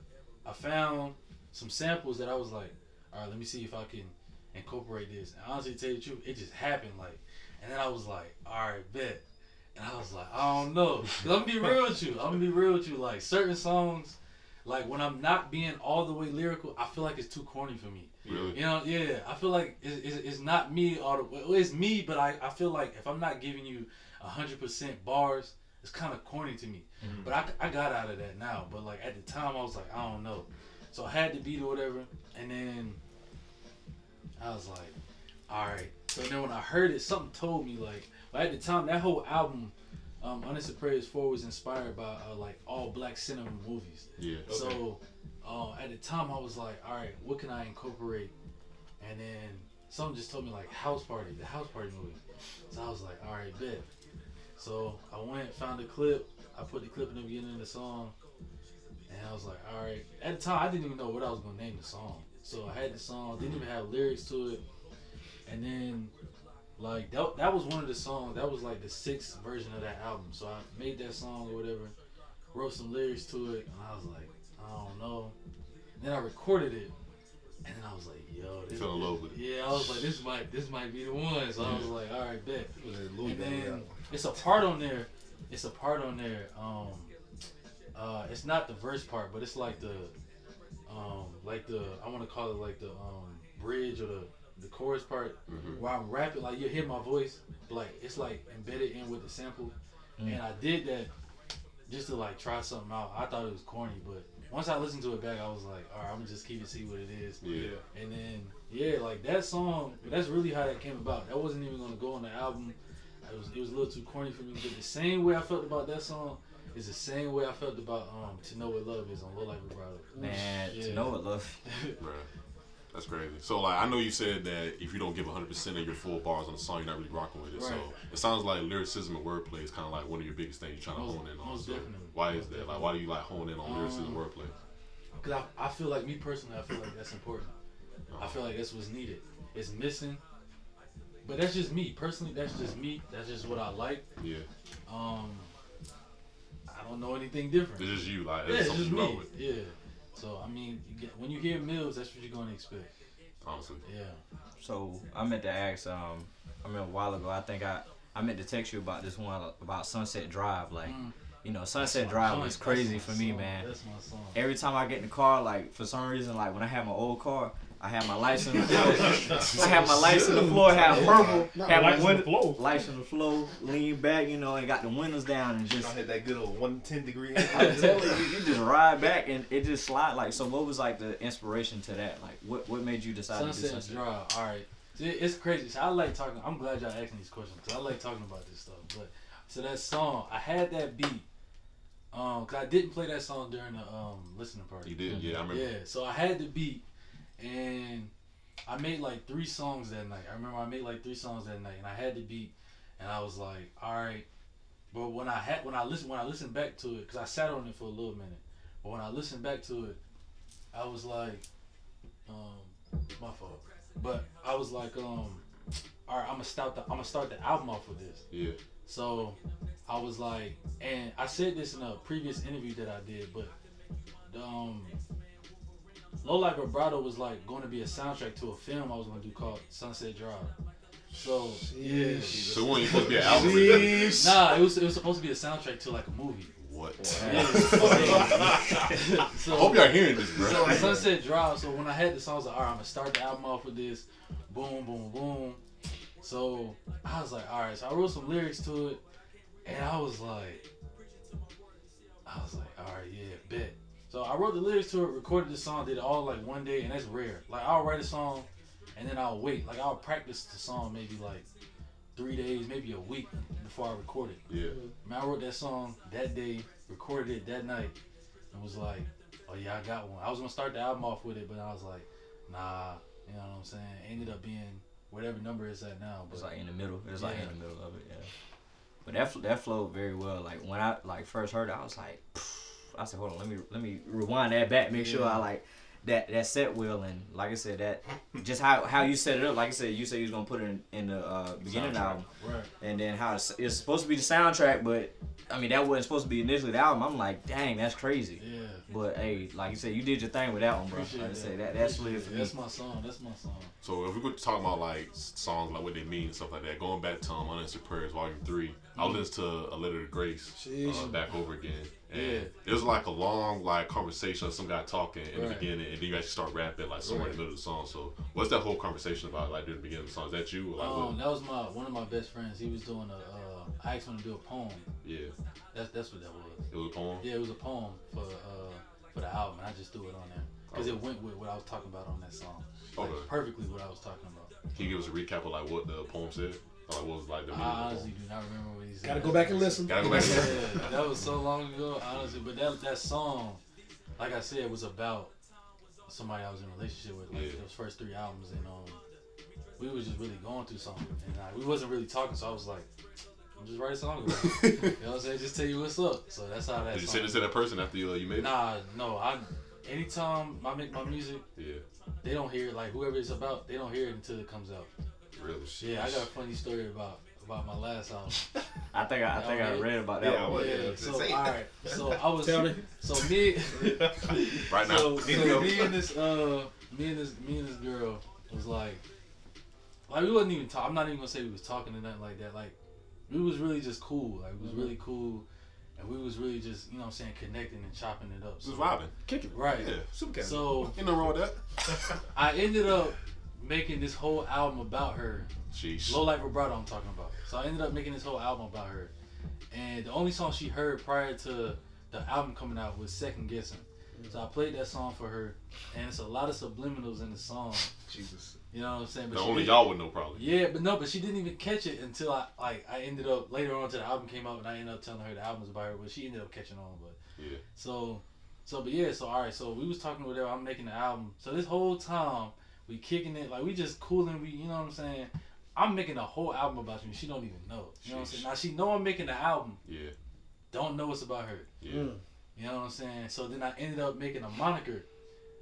I found some samples that I was like, all right, let me see if I can incorporate this. And honestly, to tell you the truth, it just happened like, and then I was like, all right, bet. And I was like, I don't know. Cause I'm gonna be real with you. I'm gonna be real with you. Like certain songs, like when I'm not being all the way lyrical, I feel like it's too corny for me. Really? You know, yeah. I feel like it's, it's, it's not me all the way. Well, it's me, but I, I feel like if I'm not giving you hundred percent bars, it's kind of corny to me. Mm-hmm. But I, I got out of that now. But like at the time, I was like, I don't know. So I had the beat or whatever, and then I was like, all right. So then when I heard it, something told me like, but at the time, that whole album, um, Unanswered Prayers Four, was inspired by uh, like all black cinema movies. Yeah. So uh, at the time, I was like, all right, what can I incorporate? And then something just told me like House Party, the House Party movie. So I was like, all right, bet. So I went, found a clip. I put the clip in the beginning of the song, and I was like, all right. At the time, I didn't even know what I was gonna name the song. So I had the song, didn't even have lyrics to it, and then like that, that was one of the songs. That was like the sixth version of that album. So I made that song or whatever, wrote some lyrics to it, and I was like, I don't know. then I recorded it, and then I was like, yo, this, fell in love with it. yeah, I was like, this might this might be the one. So I was like, all right, bet. And then it's a part on there. It's a part on there. Um, uh, it's not the verse part, but it's like the, um, like the I want to call it like the um bridge or the the chorus part Mhm. where I'm rapping. Like you hear my voice, like it's like embedded in with the sample, and I did that just to like try something out. I thought it was corny, but once I listened to it back, I was like, all right, I'm gonna just keep it, see what it is. Yeah. And then yeah, like that song, that's really how that came about. That wasn't even gonna go on the album. It was it was a little too corny for me. But the same way I felt about that song is the same way I felt about um To Know What Love Is on Low Life Vibrato. Man, Yeah. to know what love. Right. That's crazy. So like I know you said that if you don't give 100 percent of your full bars on the song, you're not really rocking with it. So it sounds like lyricism and wordplay is kind of like one of your biggest things you're trying to hone in on. most So definitely. why is that? Like why do you like hone in on lyricism and Um, wordplay? Cause I, I feel like me personally, I feel like that's important. I feel like that's what's needed. It's missing, but that's just me personally. That's just me. That's just what I like. Yeah, Um, I don't know anything different. it's just you. Like yeah, it's it's just you roll me. with. Yeah. So I mean, you get, when you hear Mills, that's what you're gonna expect. Honestly, Yeah. So I meant to ask. Um, I mean a while ago. I think I I meant to text you about this one about Sunset Drive. Like, Mm. you know, Sunset Drive was crazy my for me, song. man. That's my song. Every time I get in the car, like for some reason, like when I had my old car, I had my lights on the floor. I had my lights on the floor, had purple, Not had my lights on the window, floor. lights on the floor, lean back, you know, and got the windows down and just I had that good old 110 degree. I'm telling you, you just ride back and it just slide like. So, what was like the inspiration to that? Like, what what made you decide to do Sunset Sunset? Drive. All right. See, it's crazy. So I like talking. I'm glad y'all asking these questions because I like talking about this stuff. But so that song, I had that beat. Um, cause I didn't play that song during the um listening party. you did. Yeah, I remember. Yeah, so I had the beat, and I made like three songs that night. I remember I made like three songs that night, and I had the beat, and I was like, all right. But when I had when I listened when I listened back to it, cause I sat on it for a little minute, but when I listened back to it, I was like, um, my fault. But I was like, um, all right, I'm gonna start the I'm gonna start the album off with this. Yeah, So I was like, and I said this in a previous interview that I did, but um, Low Light Vibrato was like going to be a soundtrack to a film I was going to do called Sunset Drive. So yeah, So when you supposed to be an album? release? nah, it was it was supposed to be a soundtrack to like a movie. What? Yeah. so, I hope y'all hearing this, bro. so Sunset Drive. So when I had the song, I was like, all right, I'm gonna start the album off with this. Boom, boom, boom. So I was like, all right. So I wrote some lyrics to it, and I was like, I was like, all right, yeah, bet. So I wrote the lyrics to it, recorded the song, did it all like one day, and that's rare. Like I'll write a song, and then I'll wait. Like I'll practice the song maybe like three days, maybe a week before I record it. Yeah, Man, I wrote that song that day, recorded it that night, and was like, oh yeah, I got one. I was gonna start the album off with it, but I was like, nah, you know what I'm saying? Ended up being whatever number it's at now. But It's like in the middle. It's like in the middle of it. Yeah. But that that flowed very well. Like when I like first heard it, I was like, I said, hold on, let me let me rewind that back, make sure I like that that set well and like I said that just how how you set it up. Like I said, you said you was gonna put it in, in the uh, beginning of the Soundtrack. album, right. and then how it's, it's supposed to be the soundtrack, but I mean that wasn't supposed to be initially the album. I'm like, dang, that's crazy. Yeah. But hey, like you said, you did your thing with that one, bro. Appreciate Like I that. said, that that's Appreciate lit it. for me. That's my song. That's my song. So if we could talk about like songs, like what they mean and stuff like that, going back to um, Unanswered Prayers Volume Three, I Mm-hmm. listened to A Letter to Grace uh, back over again, and Yeah. it was like a long like conversation of some guy talking in the beginning, and then you actually start rapping like somewhere in the middle of the song. So what's that whole conversation about? Like during the beginning of the song, is that you? Or, like Um, what? that was my one of my best friends. He was doing a. Uh, I asked him to do a poem. Yeah, That's that's what that was. it was a poem. Yeah, it was a poem for uh for the album. I just threw it on there because it went with what I was talking about on that song. Like, Okay. perfectly what I was talking about. Can you give us a recap of like what the poem said? Or, like what was like the I meaning of the honestly poem? do not remember what he said. Gotta go back and listen. Gotta go back. and yeah, that was so long ago, honestly. But that that song, like I said, was about somebody I was in a relationship with. Like Yeah. those first three albums, and um, we was just really going through something, and like, we wasn't really talking. So I was like, I'm just write a song about it. you know what I'm saying? Just tell you what's up. So that's how that. Did you send it to that person after you, uh, you made it? Nah, no. I anytime I make my music, Yeah, they don't hear it. Like whoever it's about, they don't hear it until it comes out. really. Yeah, I got a funny story about about my last album. I think I, I think I read about that Yeah, one. yeah, yeah, so all right, so I was Tell me. so me Right now. so, so me and this uh me and this me and this girl was like like we wasn't even talk I'm not even gonna say we was talking or nothing like that. Like we was really just cool. Like we was really cool and we was really just, you know what I'm saying, connecting and chopping it up. Just So, vibing. Kick it. right. Yeah. Super cat. So Ain't nothing wrong with that. I ended up making this whole album about her. Sheesh. Low Light Vibrato I'm talking about. So I ended up making this whole album about her. And the only song she heard prior to the album coming out was Second Guessing. So I played that song for her and it's a lot of subliminals in the song. Jesus. You know what I'm saying? The she only didn't- y'all would know probably. Yeah, but no, but she didn't even catch it until I like I ended up later on to the album came out and I ended up telling her the album was about her, but she ended up catching on. But Yeah. so so but yeah, so all right, so we was talking with her, I'm making the album. So this whole time We kicking it like we just cooling. We you know what I'm saying. I'm making a whole album about you. and She don't even know. You know what I'm saying. Now she know I'm making the album. Yeah. Don't know it's about her. Yeah. Mm. You know what I'm saying? So then I ended up making a moniker.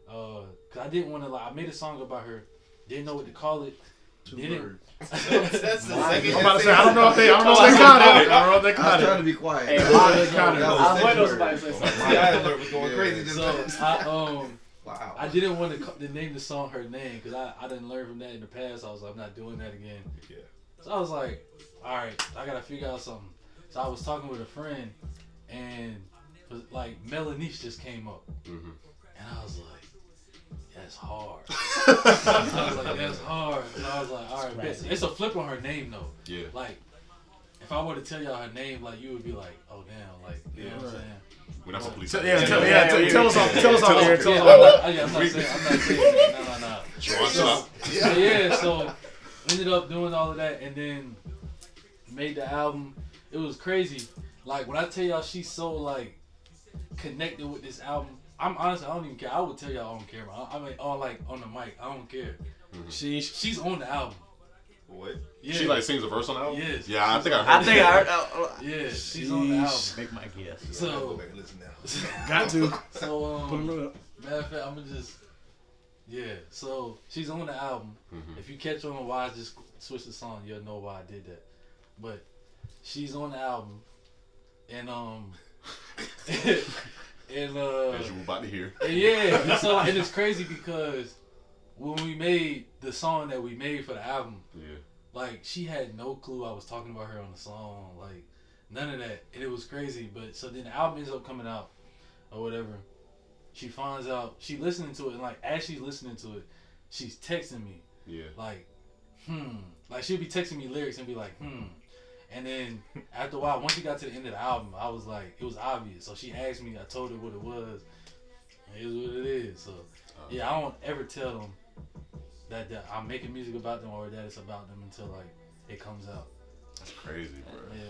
Uh, cause I didn't want to like I made a song about her. Didn't know what to call it. Two Didn't- birds. That's the second. I'm about to say, I don't know if they, I don't know if they caught it. I don't know if they I was caught trying to be quiet. Hey, That I was- was kinda- I was the waiting on second somebody to word. say something. My alert was going Yeah. crazy just So now. I um Wow. I didn't want to, to name the song her name because I, I didn't learn from that in the past. I was like I'm not doing that again. Yeah. So I was like, all right, I gotta figure out something. So I was talking with a friend, and was- like Melanice just came up, Mm-hmm. and I was like, that's hard. I was like, that's hard. And I was like, all right, bet. Classy. it's a flip on her name though. Yeah. Like, if I were to tell y'all her name, like you would be like, oh damn, like you know what I'm saying. We're not some police. Tell- Yeah, tell, yeah, tell, tell us all, tell us all here. Tell us I'm all. not, yeah, I'm not saying, I'm not saying. No, no, no. Sean So, Shop. yeah, so ended up doing all of that and then made the album. It was crazy. Like when I tell y'all she's so like connected with this album, I'm honestly I don't even care. I would tell y'all on camera. I, I mean on like on the mic. I don't care. Sheesh. She's on the album. What? Yeah. She like sings a verse on the album. Yes. Yeah, I think I heard. I think I heard. Uh, yeah, she's on the album. Sheesh. Make my guess. Go So back and listen now. Got to. so Put um up. matter of fact I'm gonna just yeah. So she's on the album. Mhm. If you catch on why I just switched the song, you'll know why I did that. But she's on the album, and um, and uh, As you were about to hear. yeah, so and it's crazy because when we made the song that we made for the album, Yeah. like she had no clue I was talking about her on the song, like none of that, and it was crazy. But so then the album ends up coming out or whatever. She finds out she listening to it, and like as she's listening to it, she's texting me Yeah. like, hmm. Like she'd be texting me lyrics and be like, hmm. And then after a while, once she got to the end of the album, I was like, it was obvious. So she asked me, I told her what it was. It is what it is. So yeah, I don't ever tell them that, that I'm making music about them or that it's about them until like it comes out. That's crazy, bro. Yeah.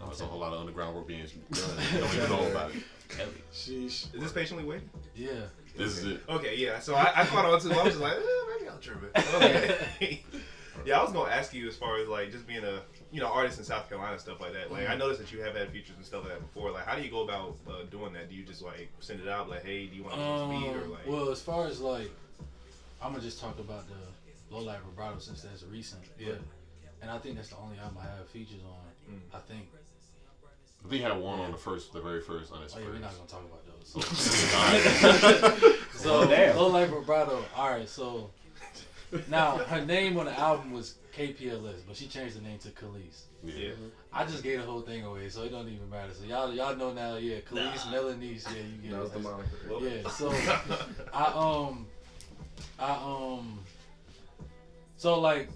No, there's a whole lot of underground work being done. You don't even know about it. Kelly. Sheesh. Is this patiently waiting? Yeah. This is it. Okay, yeah. So I, I caught on to. I was just like, eh, maybe I'm tripping. Okay. yeah, I was gonna ask you as far as like just being a you know artists in South Carolina stuff like that. Like I noticed that you have had features and stuff like that before. Like how do you go about uh, doing that? Do you just like send it out like, hey, do you want to Um, use beat or like? well, as far as like, I'm gonna just talk about the Low Light Vibrato since that's recent. Yeah. But, and I think that's the only album I have features on. Mm. I think. I think you had one on the first, the very first Oh yeah, unexpected. we're not gonna talk about those. Alright. So Oh, damn. Low Light Vibrato. All right, so now her name on the album was KPLS, but she changed the name to Khalees. yeah. I just gave the whole thing away, so it don't even matter. So y'all y'all know now, yeah, Khalees, Melanice, yeah, you get That it. was the moniker. Yeah, so I um I um so like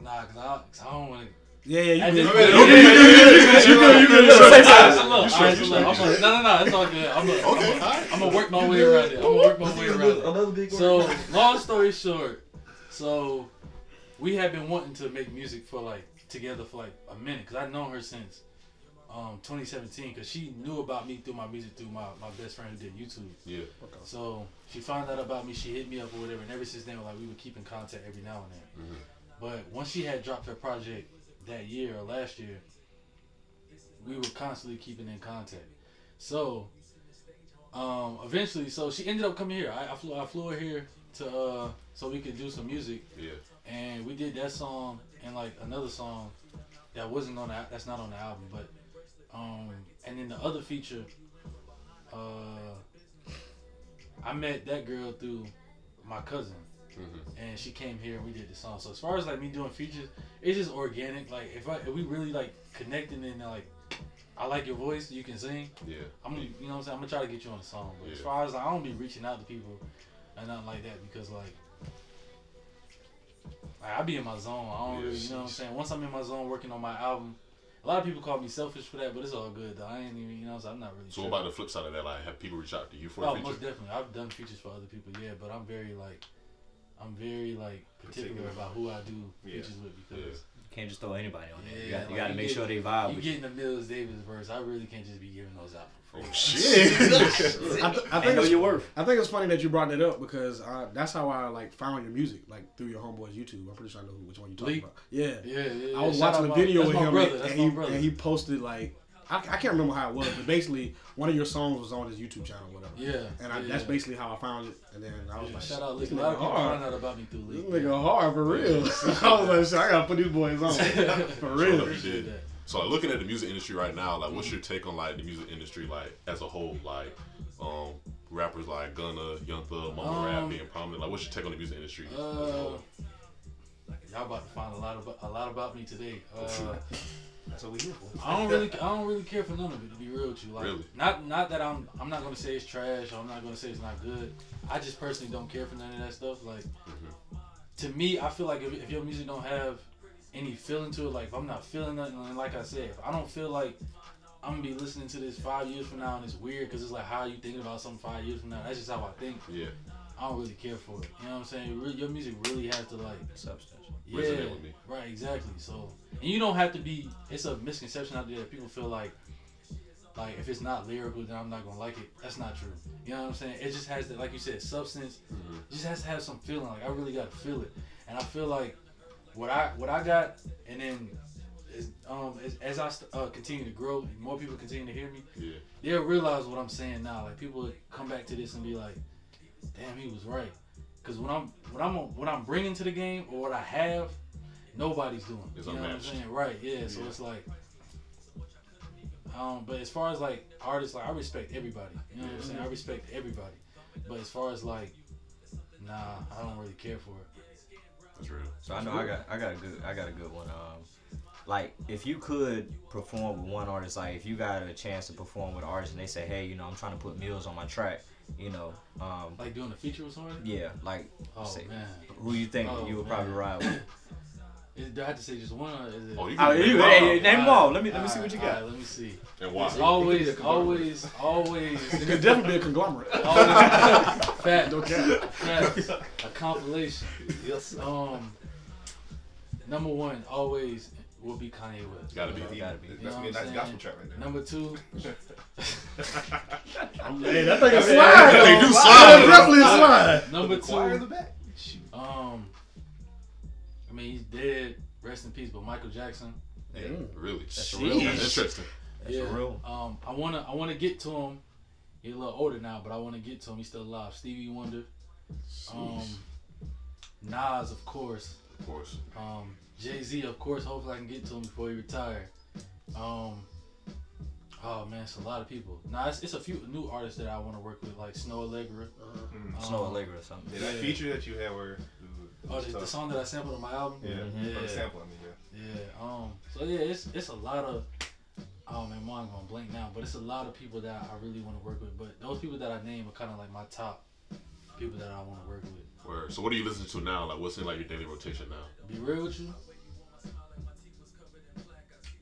nah, cause I, cause I don't want to. Yeah, yeah, At you this good. point- You good, you good, you good, you good. Say something. Look, sure, alright, you so sure, look, you I'm like, no, no, no, it's all good. I'm gonna, Okay, I'm alright. gonna work my way around it. I'm gonna work my way around it. Another big word. So, long story short, so we have been wanting to make music for like together for like a minute because I've known her since um 2017 because she knew about me through my music through my, my best friend who did YouTube. Yeah. So she found out about me, she hit me up or whatever, and ever since then, like we would keep in contact every now and then. Mhm. But once she had dropped her project that year or last year, we were constantly keeping in contact. So um, eventually, so she ended up coming here. I, I flew I flew her here to uh, so we could do some music, Yeah. And we did that song and like another song that wasn't on the, that's not on the album, but um, and then the other feature, uh, I met that girl through my cousin, Mhm. and she came here and we did the song. So as far as like me doing features, it's just organic. Like if I if we really like connecting and like I like your voice, you can sing. Yeah. I'm gonna, you know what I'm saying. I'm gonna try to get you on a song. But as far as like, I don't be reaching out to people and nothing like that because like. Like, I be in my zone. I don't Yeah. really, you know what I'm saying. Once I'm in my zone working on my album, a lot of people call me selfish for that, but it's all good though. I ain't even, you know, what I'm not really. So what tripping. about the flip side of that? Like, have people reach out to you for Oh, a feature? most definitely. I've done features for other people, yeah, but I'm very like, I'm very like particular, Particular. about who I do Yeah. features with because You can't just throw anybody on there. you Yeah, got, you like got to make get- sure they vibe You with getting the Mills Davis verse? I really can't just be giving those out for free. Shit. I, th- I And think know it's, your worth. I think it's funny that you brought that up because uh, that's how I like found your music, like through your homeboy's YouTube. I'm pretty sure I know which one you talking Bleak? about. Yeah. Yeah, yeah. I was. Shout watching out a video with him, brother. and, That's and my he brother. and he posted like I, I can't remember how it was, but basically one of your songs was on his YouTube channel, or whatever. Yeah, And I, yeah. that's basically how I found it. And then I was Yeah, like, shout out this Leak. A lot of nigga people hard. find out about me through This Leak. nigga hard for real. I was like, shit, I gotta put these boys on for real. Sure. So like looking at the music industry right now, like what's your take on like the music industry like as a whole? Like um rappers like Gunna, Young Thug, Mama Rap Um, being prominent. Like what's your take on the music industry? Uh, y'all about to find a lot about a lot about me today. Uh, That's what we here for. I don't really, I don't really care for none of it to be real with you. Like, Really? not, not that I'm, I'm not gonna say it's trash. Or I'm not gonna say it's not good. I just personally don't care for none of that stuff. Like, mm-hmm. to me, I feel like if, if your music don't have any feeling to it, like if I'm not feeling nothing, and like I said, if I don't feel like I'm gonna be listening to this five years from now, and it's weird because it's like how are you thinking about something five years from now? That's just how I think. Yeah, I don't really care for it. You know what I'm saying? Re- Your music really has to like Substance. yeah, Resonate with me. right, exactly. So, and you don't have to be. It's a misconception out there that people feel like, like if it's not lyrical, then I'm not gonna like it. That's not true. You know what I'm saying? It just has to, like you said, substance. It just has to have some feeling. Like I really got to feel it, and I feel like what I what I got, and then as, um as, as I st- uh, continue to grow, and more people continue to hear me, yeah. they'll realize what I'm saying now. Like people come back to this and be like, "Damn, he was right." Because when I'm when I'm what I'm bringing to the game or what I have, nobody's doing. It's you know unmatched. what I'm saying? Right? Yeah. So it's like, um, but as far as like artists, like I respect everybody. You know what I'm saying? I respect everybody. But as far as like, nah, I don't really care for it. That's real. So I know I got I got a good I got a good one. Um, like if you could perform with one artist, like if you got a chance to perform with an artist and they say, hey, you know, I'm trying to put Mills on my track, you know, um, Like doing a feature with somebody. yeah, like Oh say, man. who you think Oh, you would man. probably ride with? Is, do I have to say just one or is it? Oh, you Oh, can you, name hey, hey, name them all. Let me let me see what you got. alright, let me see. and why? It's always, always, always. It could definitely be a conglomerate. always fact, No cap. fact, a compilation. Yes. Um, number one always will be Kanye West. Gotta be. Gotta be. You know That's gonna be a I'm nice saying? gospel track right there. Number two, Hey, that thing is slide. They do slide. is definitely a slide. number Choir in the two, back. Um, I mean he's dead, rest in peace. But Michael Jackson, Yeah, really. That's That's a real one. interesting. That's yeah. real. Um, I wanna, I wanna get to him. He's a little older now, but I wanna get to him. He's still alive. Stevie Wonder, um, Nas, of course. Of course. Um, Jay Z, of course. Hopefully, I can get to him before he retire. Um, oh man, it's a lot of people. Nah, it's, it's a few new artists that I want to work with, like Snoh Aalegra. Mm. Snoh Um, Aalegra or something. Yeah, that Yeah. feature that you had where. Oh, the, the song that I sampled on my album. Yeah, for the Yeah. sample, I mean, yeah. Yeah. Um. So yeah, it's it's a lot of. Oh man, I'm gonna blank now, but it's a lot of people that I really want to work with. But those people that I name are kind of like my top people that I want to work with. Word. So what are you listening to now? Like what's in like your daily rotation now? Be real with you.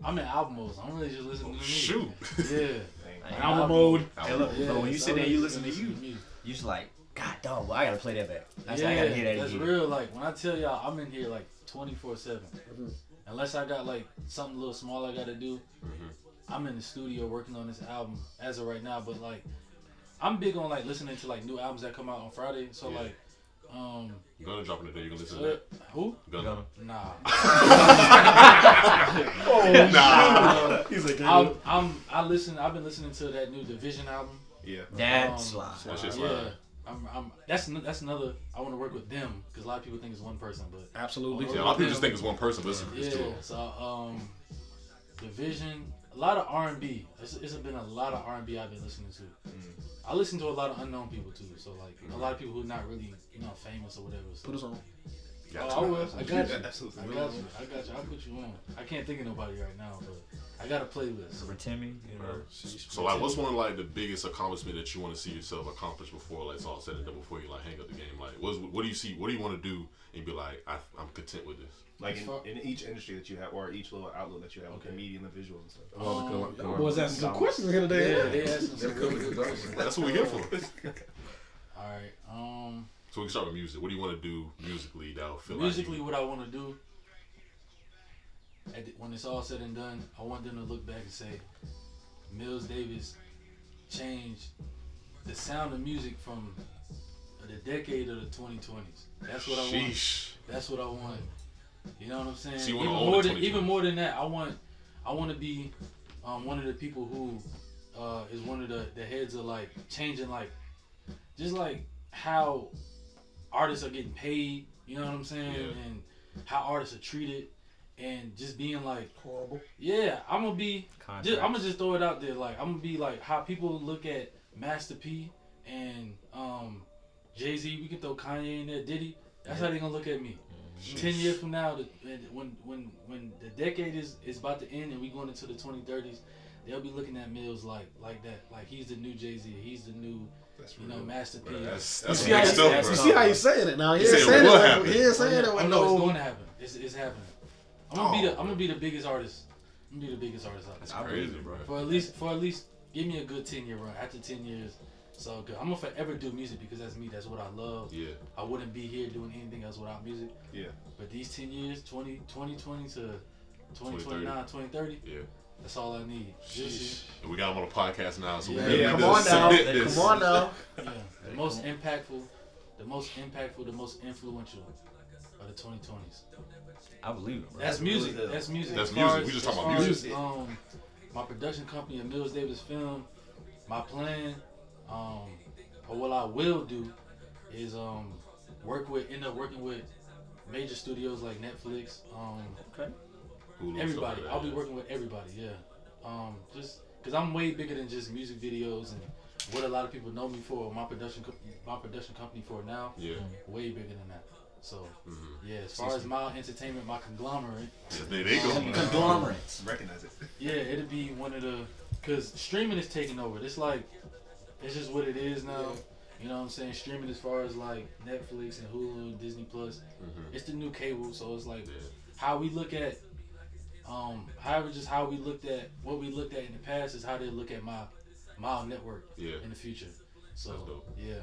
I'm in album mode. So I'm really just listening to music. Shoot. Yeah. Hey, Album mode. Hey, look, Yeah, but when you sit there, you listen to you. You just like, God dog, well, I gotta play that back. That's yeah, I gotta hear that that's again. real. Like when I tell y'all, I'm in here like 24 seven. Mm-hmm. Unless I got like something a little small I gotta do, Mm-hmm. I'm in the studio working on this album as of right now. But like, I'm big on like listening to like new albums that come out on Friday. So Yeah. like, um, Gunna dropping today. You gonna listen to uh, that? who? Gunna. Nah. oh, Nah. He's like, I'm, I'm I listen. I've been listening to that new Division album. Yeah. That's Um, live. That shit's yeah. Live. I'm, I'm, that's that's another. I want to work with them because a lot of people think it's one person, but Absolutely. Yeah, a lot of people just think it's one person, but it's, it's two. Yeah, so um, Division, a lot of R and B. It's, it's been a lot of R and B I've been listening to. I listen to a lot of unknown people too. So like a lot of people who are not really you know famous or whatever. So. Put us on. Got Oh, I to. will. I got you. Absolutely. I got you. I got you. I'll put you on. I can't think of nobody right now, but I got a playlist. For Timmy, you know. So like, what's one of like the biggest accomplishment that you want to see yourself accomplish before like it's all said and done? Before you like hang up the game, like what's, what do you see? What do you want to do and be like, I, I'm content with this? Like in, in each industry that you have, or each little outlet that you have, with the media and the visuals and stuff. All the Um, color- Boys asking some questions here today. Yeah, they asking some really good questions. That's what we're here for. All right. Um, So we can start with music. What do you want to do musically that will feel musically, like what I want to do. at the, when it's all said and done, I want them to look back and say, Mills Davis changed the sound of music from the decade of the 2020s. That's what I want. That's what I want. You know what I'm saying? So even more than even more than that, I want I want to be um, one of the people who uh, is one of the, the heads of like changing like just like how artists are getting paid. You know what I'm saying? Yeah. And how artists are treated, and just being like Horrible. yeah, I'm gonna be. Just, I'm gonna just throw it out there. Like I'm gonna be like how people look at Master P and um, Jay Z. We can throw Kanye in there. Diddy. That's how they gonna look at me. Ten years from now, the, when when when the decade is is about to end and we going into the 2030s, they'll be looking at Mills like like that. Like he's the new Jay Z. He's the new That's you know real. Master P. That's, You that's see, how big you, stuff, you see how you saying it now. He You ain't saying it. what With, happened? he ain't saying it oh, I with know it's going to happen. It's, it's happening. I'm gonna be Oh. the I'm gonna be the biggest artist. I'm gonna be the biggest artist out there. I Crazy, bro. For at least for at least give me a good ten year run. After ten years, it's all good. I'm gonna forever do music because that's me. That's what I love. Yeah. I wouldn't be here doing anything else without music. Yeah. But these ten years, 20, 2020 to 2029, 2030. 2030, Yeah. That's all I need. Just- And we got him on the podcast now, so Yeah. we Yeah, gotta Come on just now. this. Come on now. yeah, the most impactful, the most impactful, the most influential of the 2020s. I believe it, bro. That's music. That's music. That's As far music. We just talking about music. as, Um, my production company, Mills Davis Film, my plan, um, or what I will do, is um, work with, end up working with major studios like Netflix, um, Hulu, everybody. I'll be working with everybody. Yeah, um, just because I'm way bigger than just music videos and what a lot of people know me for. My production, co- my production company for now, Yeah. way bigger than that. So Mhm. yeah, as far as my entertainment, my conglomerate. Yeah, there they go. Conglomerates. Recognize it. Yeah, it'd be one of the because streaming is taking over. It's like it's just what it is now. You know what I'm saying? Streaming as far as like Netflix and Hulu, Disney Plus, Mhm. it's the new cable. So it's like Yeah. how we look at, um, however, just how we looked at what we looked at in the past is how they look at my my network Yeah. in the future. So That's dope. yeah.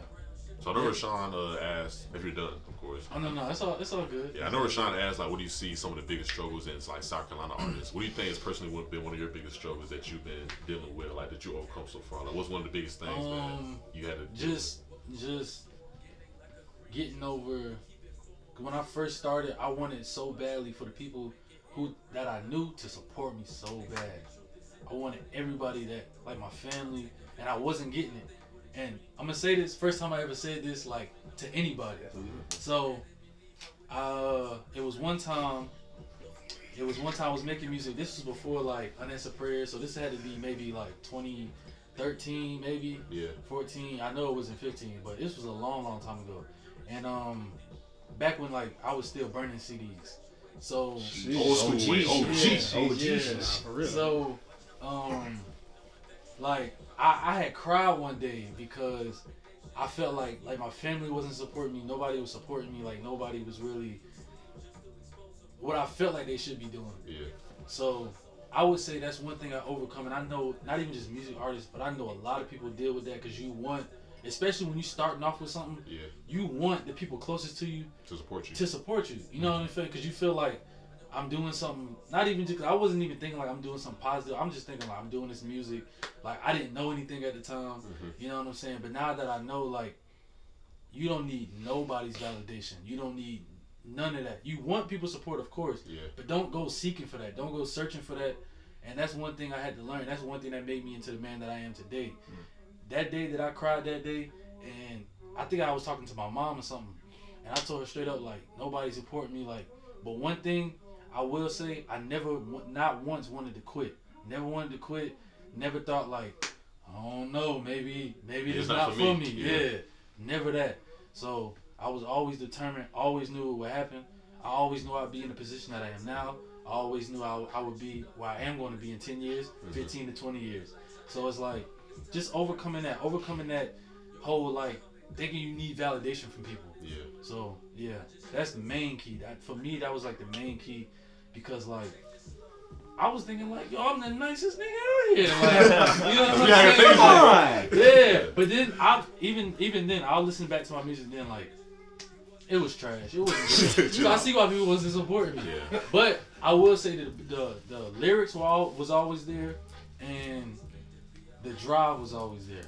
So I know Rashawn uh, asked if you're done, of course. Oh no no, it's all it's all good. Yeah, I know Rashawn asked like, what do you see some of the biggest struggles in like South Carolina artists? What do you think has personally been one of your biggest struggles that you've been dealing with, like that you overcome so far? Like, what's one of the biggest things Um, that you had to just just getting over when I first started I wanted so badly for the people who that I knew to support me so bad. I wanted everybody that like my family and I wasn't getting it. And I'm gonna say this first time I ever said this like to anybody. So uh it was one time it was one time I was making music. This was before like Unanswered Prayer, so this had to be maybe like 2013, maybe? Yeah. 14. I know it wasn't 15, but this was a long, long time ago. And um, back when like I was still burning CDs. So Old school way. Oh, yeah, geez. yeah. For real. So um, like I, I had cried one day because I felt like like my family wasn't supporting me. Nobody was supporting me. Like nobody was really what I felt like they should be doing. Yeah. So I would say that's one thing I overcome, and I know not even just music artists, but I know a lot of people deal with that because you want, especially when you starting off with something, Yeah. you want the people closest to you To support you. to support you. You know what I'm saying? Because you feel like I'm doing something. Not even just. I wasn't even thinking like I'm doing something positive. I'm just thinking like I'm doing this music. Like I didn't know anything at the time. Mhm. You know what I'm saying? But now that I know, like, you don't need nobody's validation. You don't need none of that. You want people's support, of course. Yeah. But don't go seeking for that. Don't go searching for that. And that's one thing I had to learn. That's one thing that made me into the man that I am today. That day that I cried that day, and I think I was talking to my mom or something, and I told her straight up like nobody supporting me. Like, but one thing I will say, I never, not once wanted to quit. Never wanted to quit. Never thought like, I don't know, maybe, maybe It's it's not not, for me. me. Yeah. Yeah. never that. So I was always determined. Always knew what would happen. I always knew I'd be in the position that I am now. I always knew I, I would be where I am going to be in 10 years, mm-hmm. 15 to 20 years. So it's like just overcoming that, overcoming that whole like thinking you need validation from people. Yeah. So yeah, that's the main key. That for me, that was like the main key because like I was thinking like, yo, I'm the nicest nigga out here. Like, you know what I'm Yeah, saying? think Like, so. yeah, but then I even even then I'll listen back to my music then like it was trash. It wasn't good. so I see why people wasn't supporting me. Yeah. But I will say that the the lyrics were all, was always there, and the drive was always there.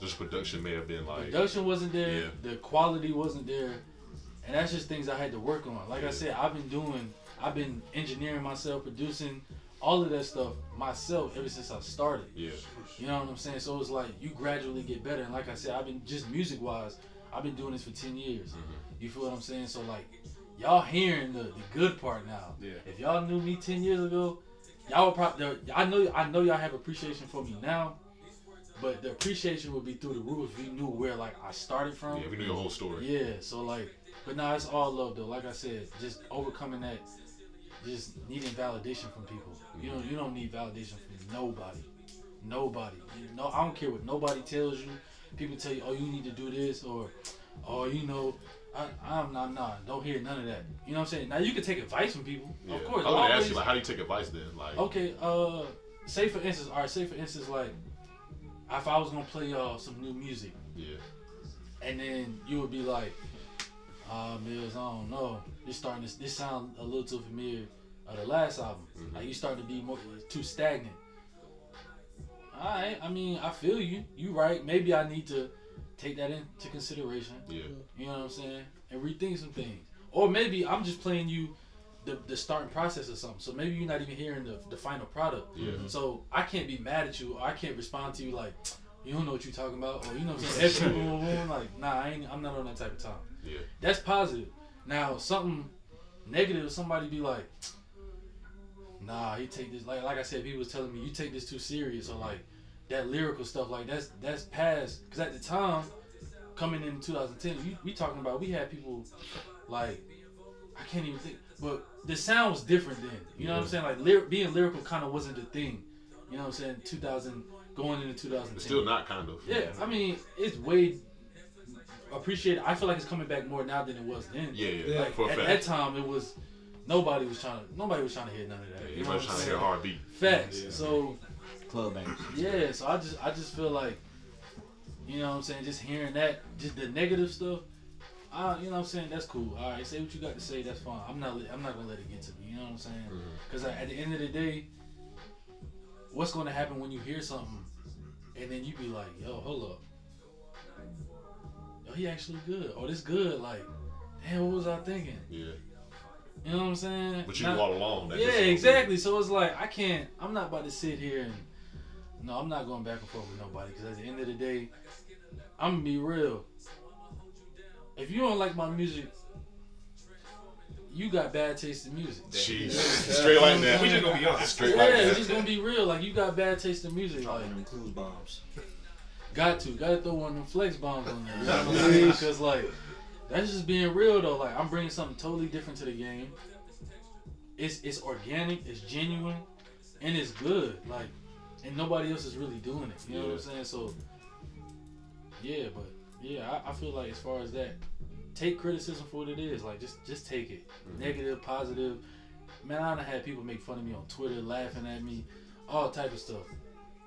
Just production may have been like. Production wasn't there. Yeah. The quality wasn't there, and that's just things I had to work on. Like I said, I've been doing, I've been engineering myself, producing all of that stuff myself ever since I started. Yeah. You know what I'm saying? So it's like you gradually get better. And like I said, I've been just music wise, I've been doing this for ten years. Mm-hmm. You feel what I'm saying? So like, y'all hearing the, the good part now. Yeah. If y'all knew me ten years ago, y'all would probably. I know I know y'all have appreciation for me now, but the appreciation would be through the roof if you knew where like I started from. Yeah, we knew your whole story. Yeah, so like, but now it's all love though. Like I said, just overcoming that, just needing validation from people. You don't, you don't need validation from nobody, nobody. You know, I don't care what nobody tells you. People tell you, oh, you need to do this, or, oh, you know, I, I'm not, not. Don't hear none of that. You know what I'm saying? Now you can take advice from people, Yeah. of course. I was gonna ask you like, how do you take advice then? Like, Okay, uh, say for instance, all right, say for instance, like, if I was gonna play y'all some new music, yeah, and then you would be like, "Ah, Mills, I don't know. This starting to this sound a little too familiar of the last album. Like you starting to be more too stagnant." All right, I mean, I feel you. You right. Maybe I need to take that into consideration. yeah, You know what I'm saying? And rethink some things. Or maybe I'm just playing you the, the starting process or something. So maybe you're not even hearing the, the final product. yeah. So I can't be mad at you or I can't respond to you like, you don't know what you're talking about. Or you know what I'm saying? Like, nah, I ain't, I'm not on that type of time. Yeah. That's positive. Now, something negative, somebody be like, nah, he take this, like like I said, people was telling me, you take this too serious or like that lyrical stuff, like that's that's past. Because at the time, coming in 2010, we, we talking about, we had people like, I can't even think, but the sound was different then. You know what I'm saying? Like lyric, being lyrical kind of wasn't the thing. You know what I'm saying? 2000, going into 2010. It's still not kind of. Yeah, I mean, it's way appreciated. I feel like it's coming back more now than it was then. Yeah, yeah. Like For a at fact. that time, it was nobody was trying to nobody was trying to hear none of that. Yeah, you know everybody's what I'm trying to hear saying? hard beat. Facts. Yeah. So Club bangers. yeah, so I just I just feel like, you know what I'm saying, just hearing that, just the negative stuff. I, you know what I'm saying? That's cool. All right, say what you got to say. That's fine. I'm not. I'm not gonna let it get to me. You know what I'm saying? Mm-hmm. Because at the end of the day, what's gonna happen when you hear something, and then you be like, "Yo, hold up, yo, he actually good. Oh, this good. Like, damn, what was I thinking? Yeah. You know what I'm saying? But you Not- all along. That yeah, exactly. So it's like I can't. I'm not about to sit here and no, I'm not going back and forth with nobody because at the end of the day, I'm gonna be real. If you don't like my music, you got bad taste in music. Jeez. Straight like that. We just gonna be honest. Straight Yeah, like it's that. just gonna be real. Like you got bad taste in music. Like them clues bombs. got to, got to throw one of them flex bombs on there. You know what I'm saying? Because like that's just being real though. Like I'm bringing something totally different to the game. It's it's organic, it's genuine, and it's good. Like, and nobody else is really doing it. You know what I'm saying? So, yeah, but yeah, I, I feel like as far as that, take criticism for what it is. Like, just just take it, mm-hmm. negative, positive. Man, I done had people make fun of me on Twitter, laughing at me, all type of stuff.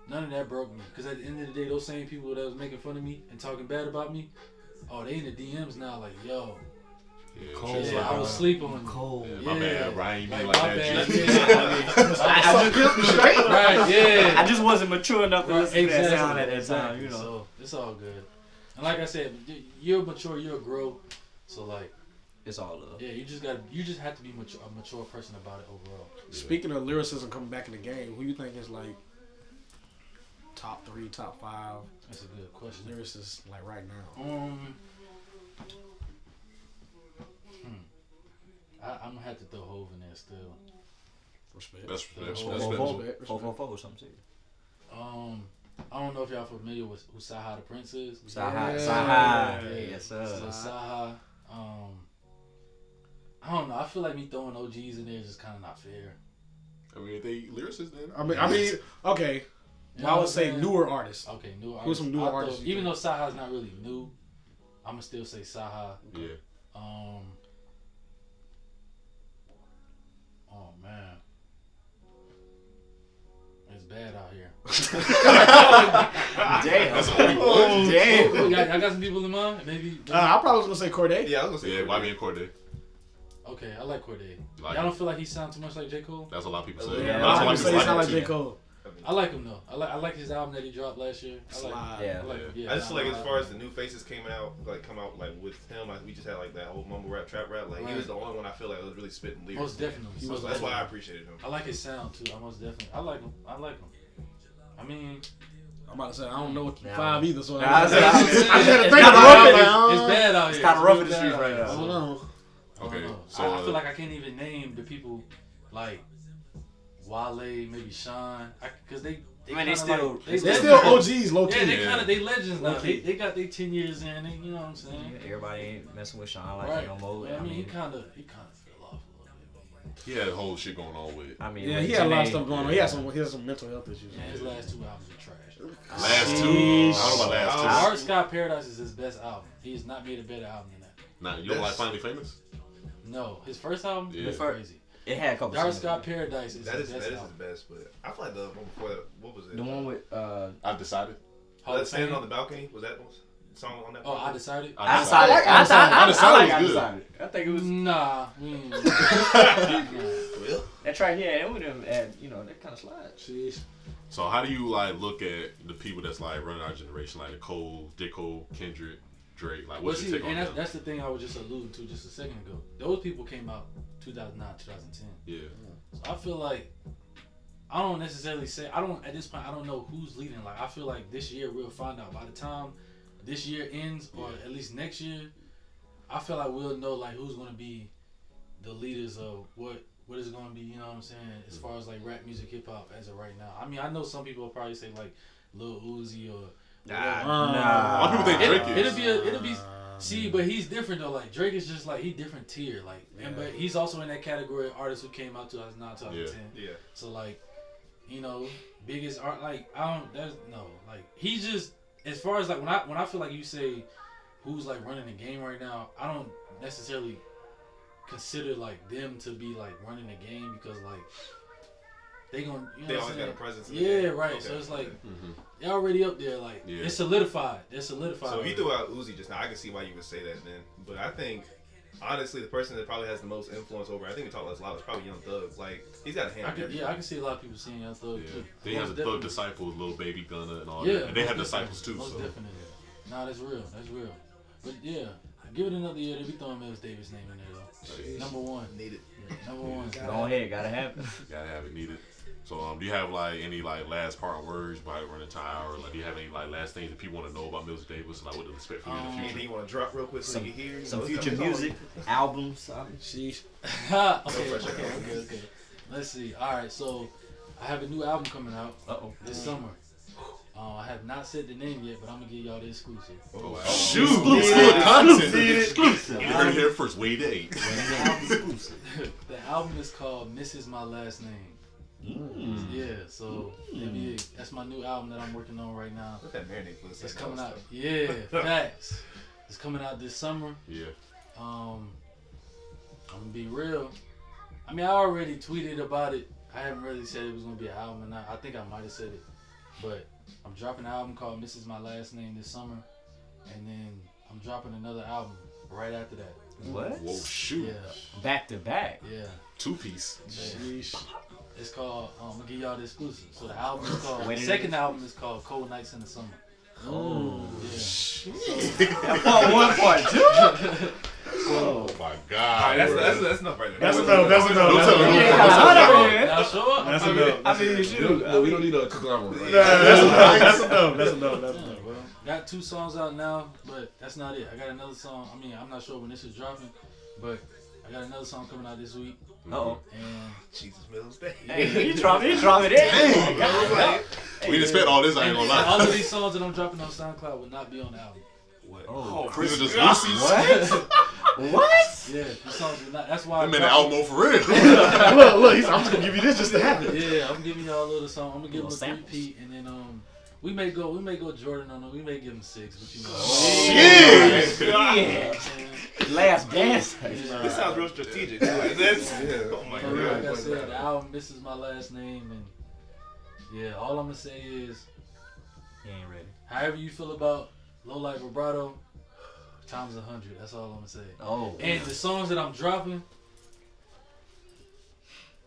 None of that broke me. Because at the end of the day, those same people that was making fun of me and talking bad about me, oh, they in the DMs now, like, yo, Yeah, Cold. yeah, like, I was sleeping on you. Cold. yeah, my bad, bro. I mean like, my that. bad, yeah. I, I just, right, yeah. I just wasn't mature enough to Right, listen to that sound at that exactly. time, you know. So it's all good. And like I said, you're mature, you're a grow. So like, It's all love. yeah, you just got to you just have to be mature, a mature person about it overall. Speaking of lyricism coming back in the game, who you think is like top three, top five That's a good question. lyricists like right now? Um, hmm. I, I'm gonna have to throw Hov in there still. Respect. That's that's Four, that's four, special. Respect, Four, respect. four, four, or something. serious. Um, I don't know if y'all familiar with who Saha the Prince is. Saha, Yeah. Saha. Yeah. Yes, So sir. Saha, um, I don't know. I feel like me throwing OGs in there is just kind of not fair. I mean, if they lyricists then. I mean, I mean, okay. You know I would say newer artists. Okay, new Who's some newer I throw- artists you Even though think? Saha's not really new, I'ma still say Saha. Yeah. Um. Oh man, it's bad out here. Damn. Oh, Damn. Y'all, y'all got some people in mind? Maybe. maybe Uh, I probably was gonna say Cordae. Yeah, I was gonna say. Yeah, YB and Cordae. Okay, I like Cordae. Like Y'all him? don't feel like he sounds too much like J Cole? That's what a lot of people A say. little Yeah, That's a lot what of people Say he of sound like like J Cole. I like him though. I like I like his album that he dropped last year. I like, Slide. Yeah. I like him. Yeah. I just feel like as far as the new faces came out, like come out like with him, like we just had like that whole mumble rap, trap rap. Like he Right. was the only one I feel like was really spitting lyrics. Most definitely. So Most that's why I definitely. appreciated him. I like his sound too. I most definitely. I like him. I like him. I mean, I'm about to say I don't know what Yeah. five either, so Nah, I I, said- I just had to It's think kinda about rough it. in like, the- uh, it's bad out here. It's kinda rough in really the streets bad right out now. I here. don't know. I don't Okay, know. so, I, I uh, feel like I can't even name the people like Wale, maybe Sean, because they. They I mean, they still- like, they They're still- still OGs, low key. Yeah, they Yeah. kind of they legends now. Low They, key. they got their ten years in. They, you know what I'm saying? Everybody ain't messing with Sean like right. no more. But, I mean, he kind of he kind of fell off a little bit. He had a whole shit going on with. I mean, Yeah, with he had a lot of stuff going on. He had some, he had some mental health issues. Man, his last two albums are trash. Last two. I don't know about last two. Dark Sky Paradise is his best album. He has not made a better album than that. Nah, you don't like Finally Famous? No, his first album Yeah. is crazy. It had a couple. Dark songs. Sky Paradise is That his is best that is his album. best, but I feel like the one before that. What was it? The one with uh, I've decided. Hall Let of Standing on the Balcony was that one song on that? Oh, I decided. I I decided. decided. I decided. I, I, Undecided like was good. I think it was Nah, we ain't- Well, that track. Yeah, it would have had you know that kind of slide. Jeez. So how do you like look at the people that's like running our generation, like Nicole, J. Cole, Kendrick, Drake? Like, Well, what's see, your take on and that's, them? that's the thing I was just alluding to just a second ago. Those people came out 2009, 2010. Yeah, So I feel like I don't necessarily say I don't at this point I don't know who's leading. Like I feel like this year we'll find out. By the time this year ends, or Yeah. at least next year, I feel like we'll know like who's gonna be the leaders of what what is gonna be. You know what I'm saying? As far as like rap music, hip hop as of right now. I mean I know some people will probably say like Lil Uzi or whatever. a lot of people think It, Drake is. it'll be a, it'll be Um, see, but he's different though. Like Drake is just like he different tier. Like, and but he's also in that category of artists who came out 2009, 2010. yeah. yeah. So like, you know, biggest art like I don't. There's no like he's just as far as like when I when I feel like you say who's like running the game right now, I don't necessarily consider like them to be like running the game because like they gonna you know They what I'm always got saying? a presence. in the Yeah, game. right. So it's like Mhm. they're already up there. Like Yeah. it's solidified. They're solidified. So if you already. threw out Uzi just now, I can see why you would say that then. But I think honestly, the person that probably has the most influence over, I think we talked less loud, is probably Young Thug. Like he's got a hand. I in could, yeah, I can see a lot of people seeing Young Thug Yeah, too. they have Most the Thug disciples, Lil Baby Gunna, and all Yeah, that, and they have definitely. disciples too. Most So definitely. Nah, that's real. That's real. But yeah, give it another year. They be throwing Mills Davis name in there though. Number one. Need it. Number one. Go ahead, gotta have it. gotta have it needed. So um, do you have like any like last part words by running time, or like do you have any like last things that people want to know about Mills Davis, and like what to expect from you in the future? Anything future? you want to drop real quick so Some- you can hear? Some You future music, albums. um, Sheesh. okay, okay, okay, okay. Let's see. All right, so I have a new album coming out Uh oh. this summer. Uh, I have not said the name yet, but I'm gonna give y'all the exclusive. Oh, wow. Shoot, Exclusive. content. Exclusive. You heard it here first. Wait eight. the album is called "Mrs. My Last Name." Mm. Yeah, so let me- that's my new album that I'm working on right now. Let that marinate for It's coming out. was Yeah, facts. It's coming out this summer. Yeah. Um, I'm gonna be real. I mean, I already tweeted about it. I haven't really said it was gonna be an album or not. I think I might have said it, but I'm dropping an album called "Mrs. My Last Name" this summer, and then I'm dropping another album right after that. What? Whoa, shoot. Yeah, Back to back. yeah. Two piece. yeah. It's called. Um, I'm gonna give y'all the exclusive. So the album is called. When the second is? album is called "Cold Nights in the Summer." Oh. Yeah. Part one, part two. Oh my god. right, that's, bro. that's, that's enough right there. That's enough. That's enough. Don't That's enough. Yeah, hold on, man. Now show up. That's enough. I mean, We shoot. don't, we don't need a conglomerate. Nah, That's enough. That's enough. That's enough. That's Yeah, enough. well, got two songs out now, but that's not it. I got another song. I mean, I'm not sure when this is dropping, but I got another song coming out this week, oh. Jesus Mills Day. Hey, you drop it, you drop it in. Dang, God. We didn't expect all this. I ain't gonna lie. all of these songs that I'm dropping on SoundCloud will not be on the album. What? Oh, These are just Lucy's. what? what? Yeah, these songs will not. That's why. I'm I'm in the dropping- album for real. look, look. He's, I'm just gonna give you this just to have it. Yeah, I'm giving y'all a little song. I'm gonna give them a Little samples. repeat, and then um, we may go, we may go Jordan on them. We may give them six, but you know. Oh, Shit. You know what Yeah. I'm? Last dance. Yeah. This sounds real strategic. Like, that's, Yeah. oh my For god. like I said, the album "This Is My Last Name," and yeah, all I'm gonna say is, He ain't ready. however you feel about Low Light Vibrato, times a hundred. That's all I'm gonna say. Oh. And the songs that I'm dropping,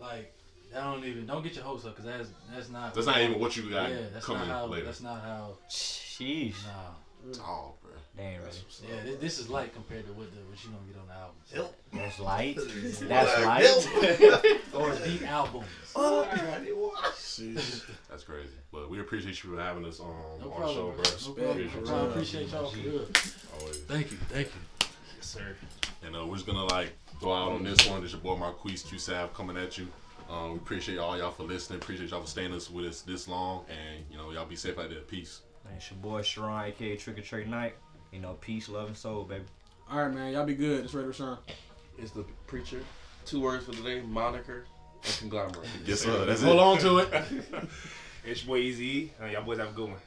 like that don't even don't get your hopes up because that's that's not. That's not even what you got Yeah, that's coming not how. later. That's not how. Sheesh. Nah. Oh, bro. Damn, right. Yeah, this, this is light compared to what the what you gonna get on the album. Help. That's light. Help. That's light. Or the albums. Oh that's crazy. But we appreciate you for having us on, No on the show, problem. bro. No problem. Appreciate No you. Appreciate y'all for real. Always. Thank you. Thank you. Yes, sir. And uh, we're just gonna like go out on this one. This your boy Marquise Q Sav coming at you. Um, we appreciate all y'all for listening. Appreciate y'all for staying us with us this long. And you know, y'all be safe out there. Peace. And it's your boy Sharon, aka Trick or Treat Night. You know, peace, love, and soul, baby. All right, man. Y'all be good. It's Red Rashawn. It's the preacher. Two words for today: moniker and conglomerate. Yes, sir. That's Hold it. on to it. It's your boy Easy. Uh, y'all boys have a good one.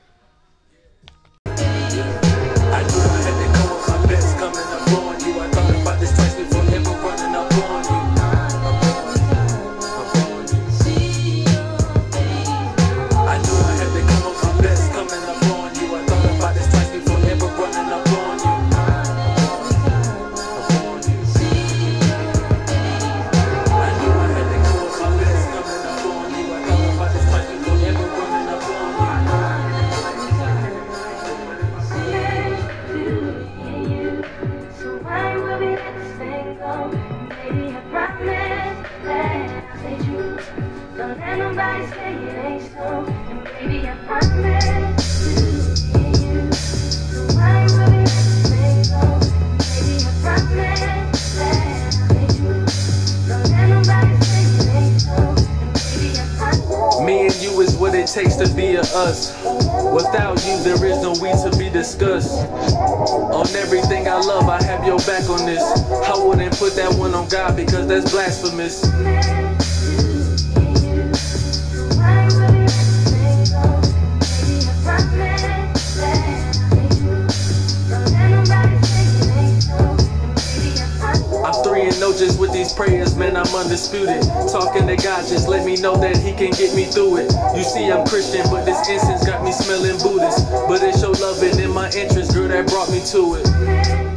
Takes to be a us. Without you, there is no we to be discussed. On everything I love, I have your back on this. I wouldn't put that one on God because that's blasphemous. No just with these prayers, man, I'm undisputed. Talking to God, just let me know that He can get me through it. You see, I'm Christian, but this incense got me smelling Buddhist. But it's your loving in my interest, girl, that brought me to it.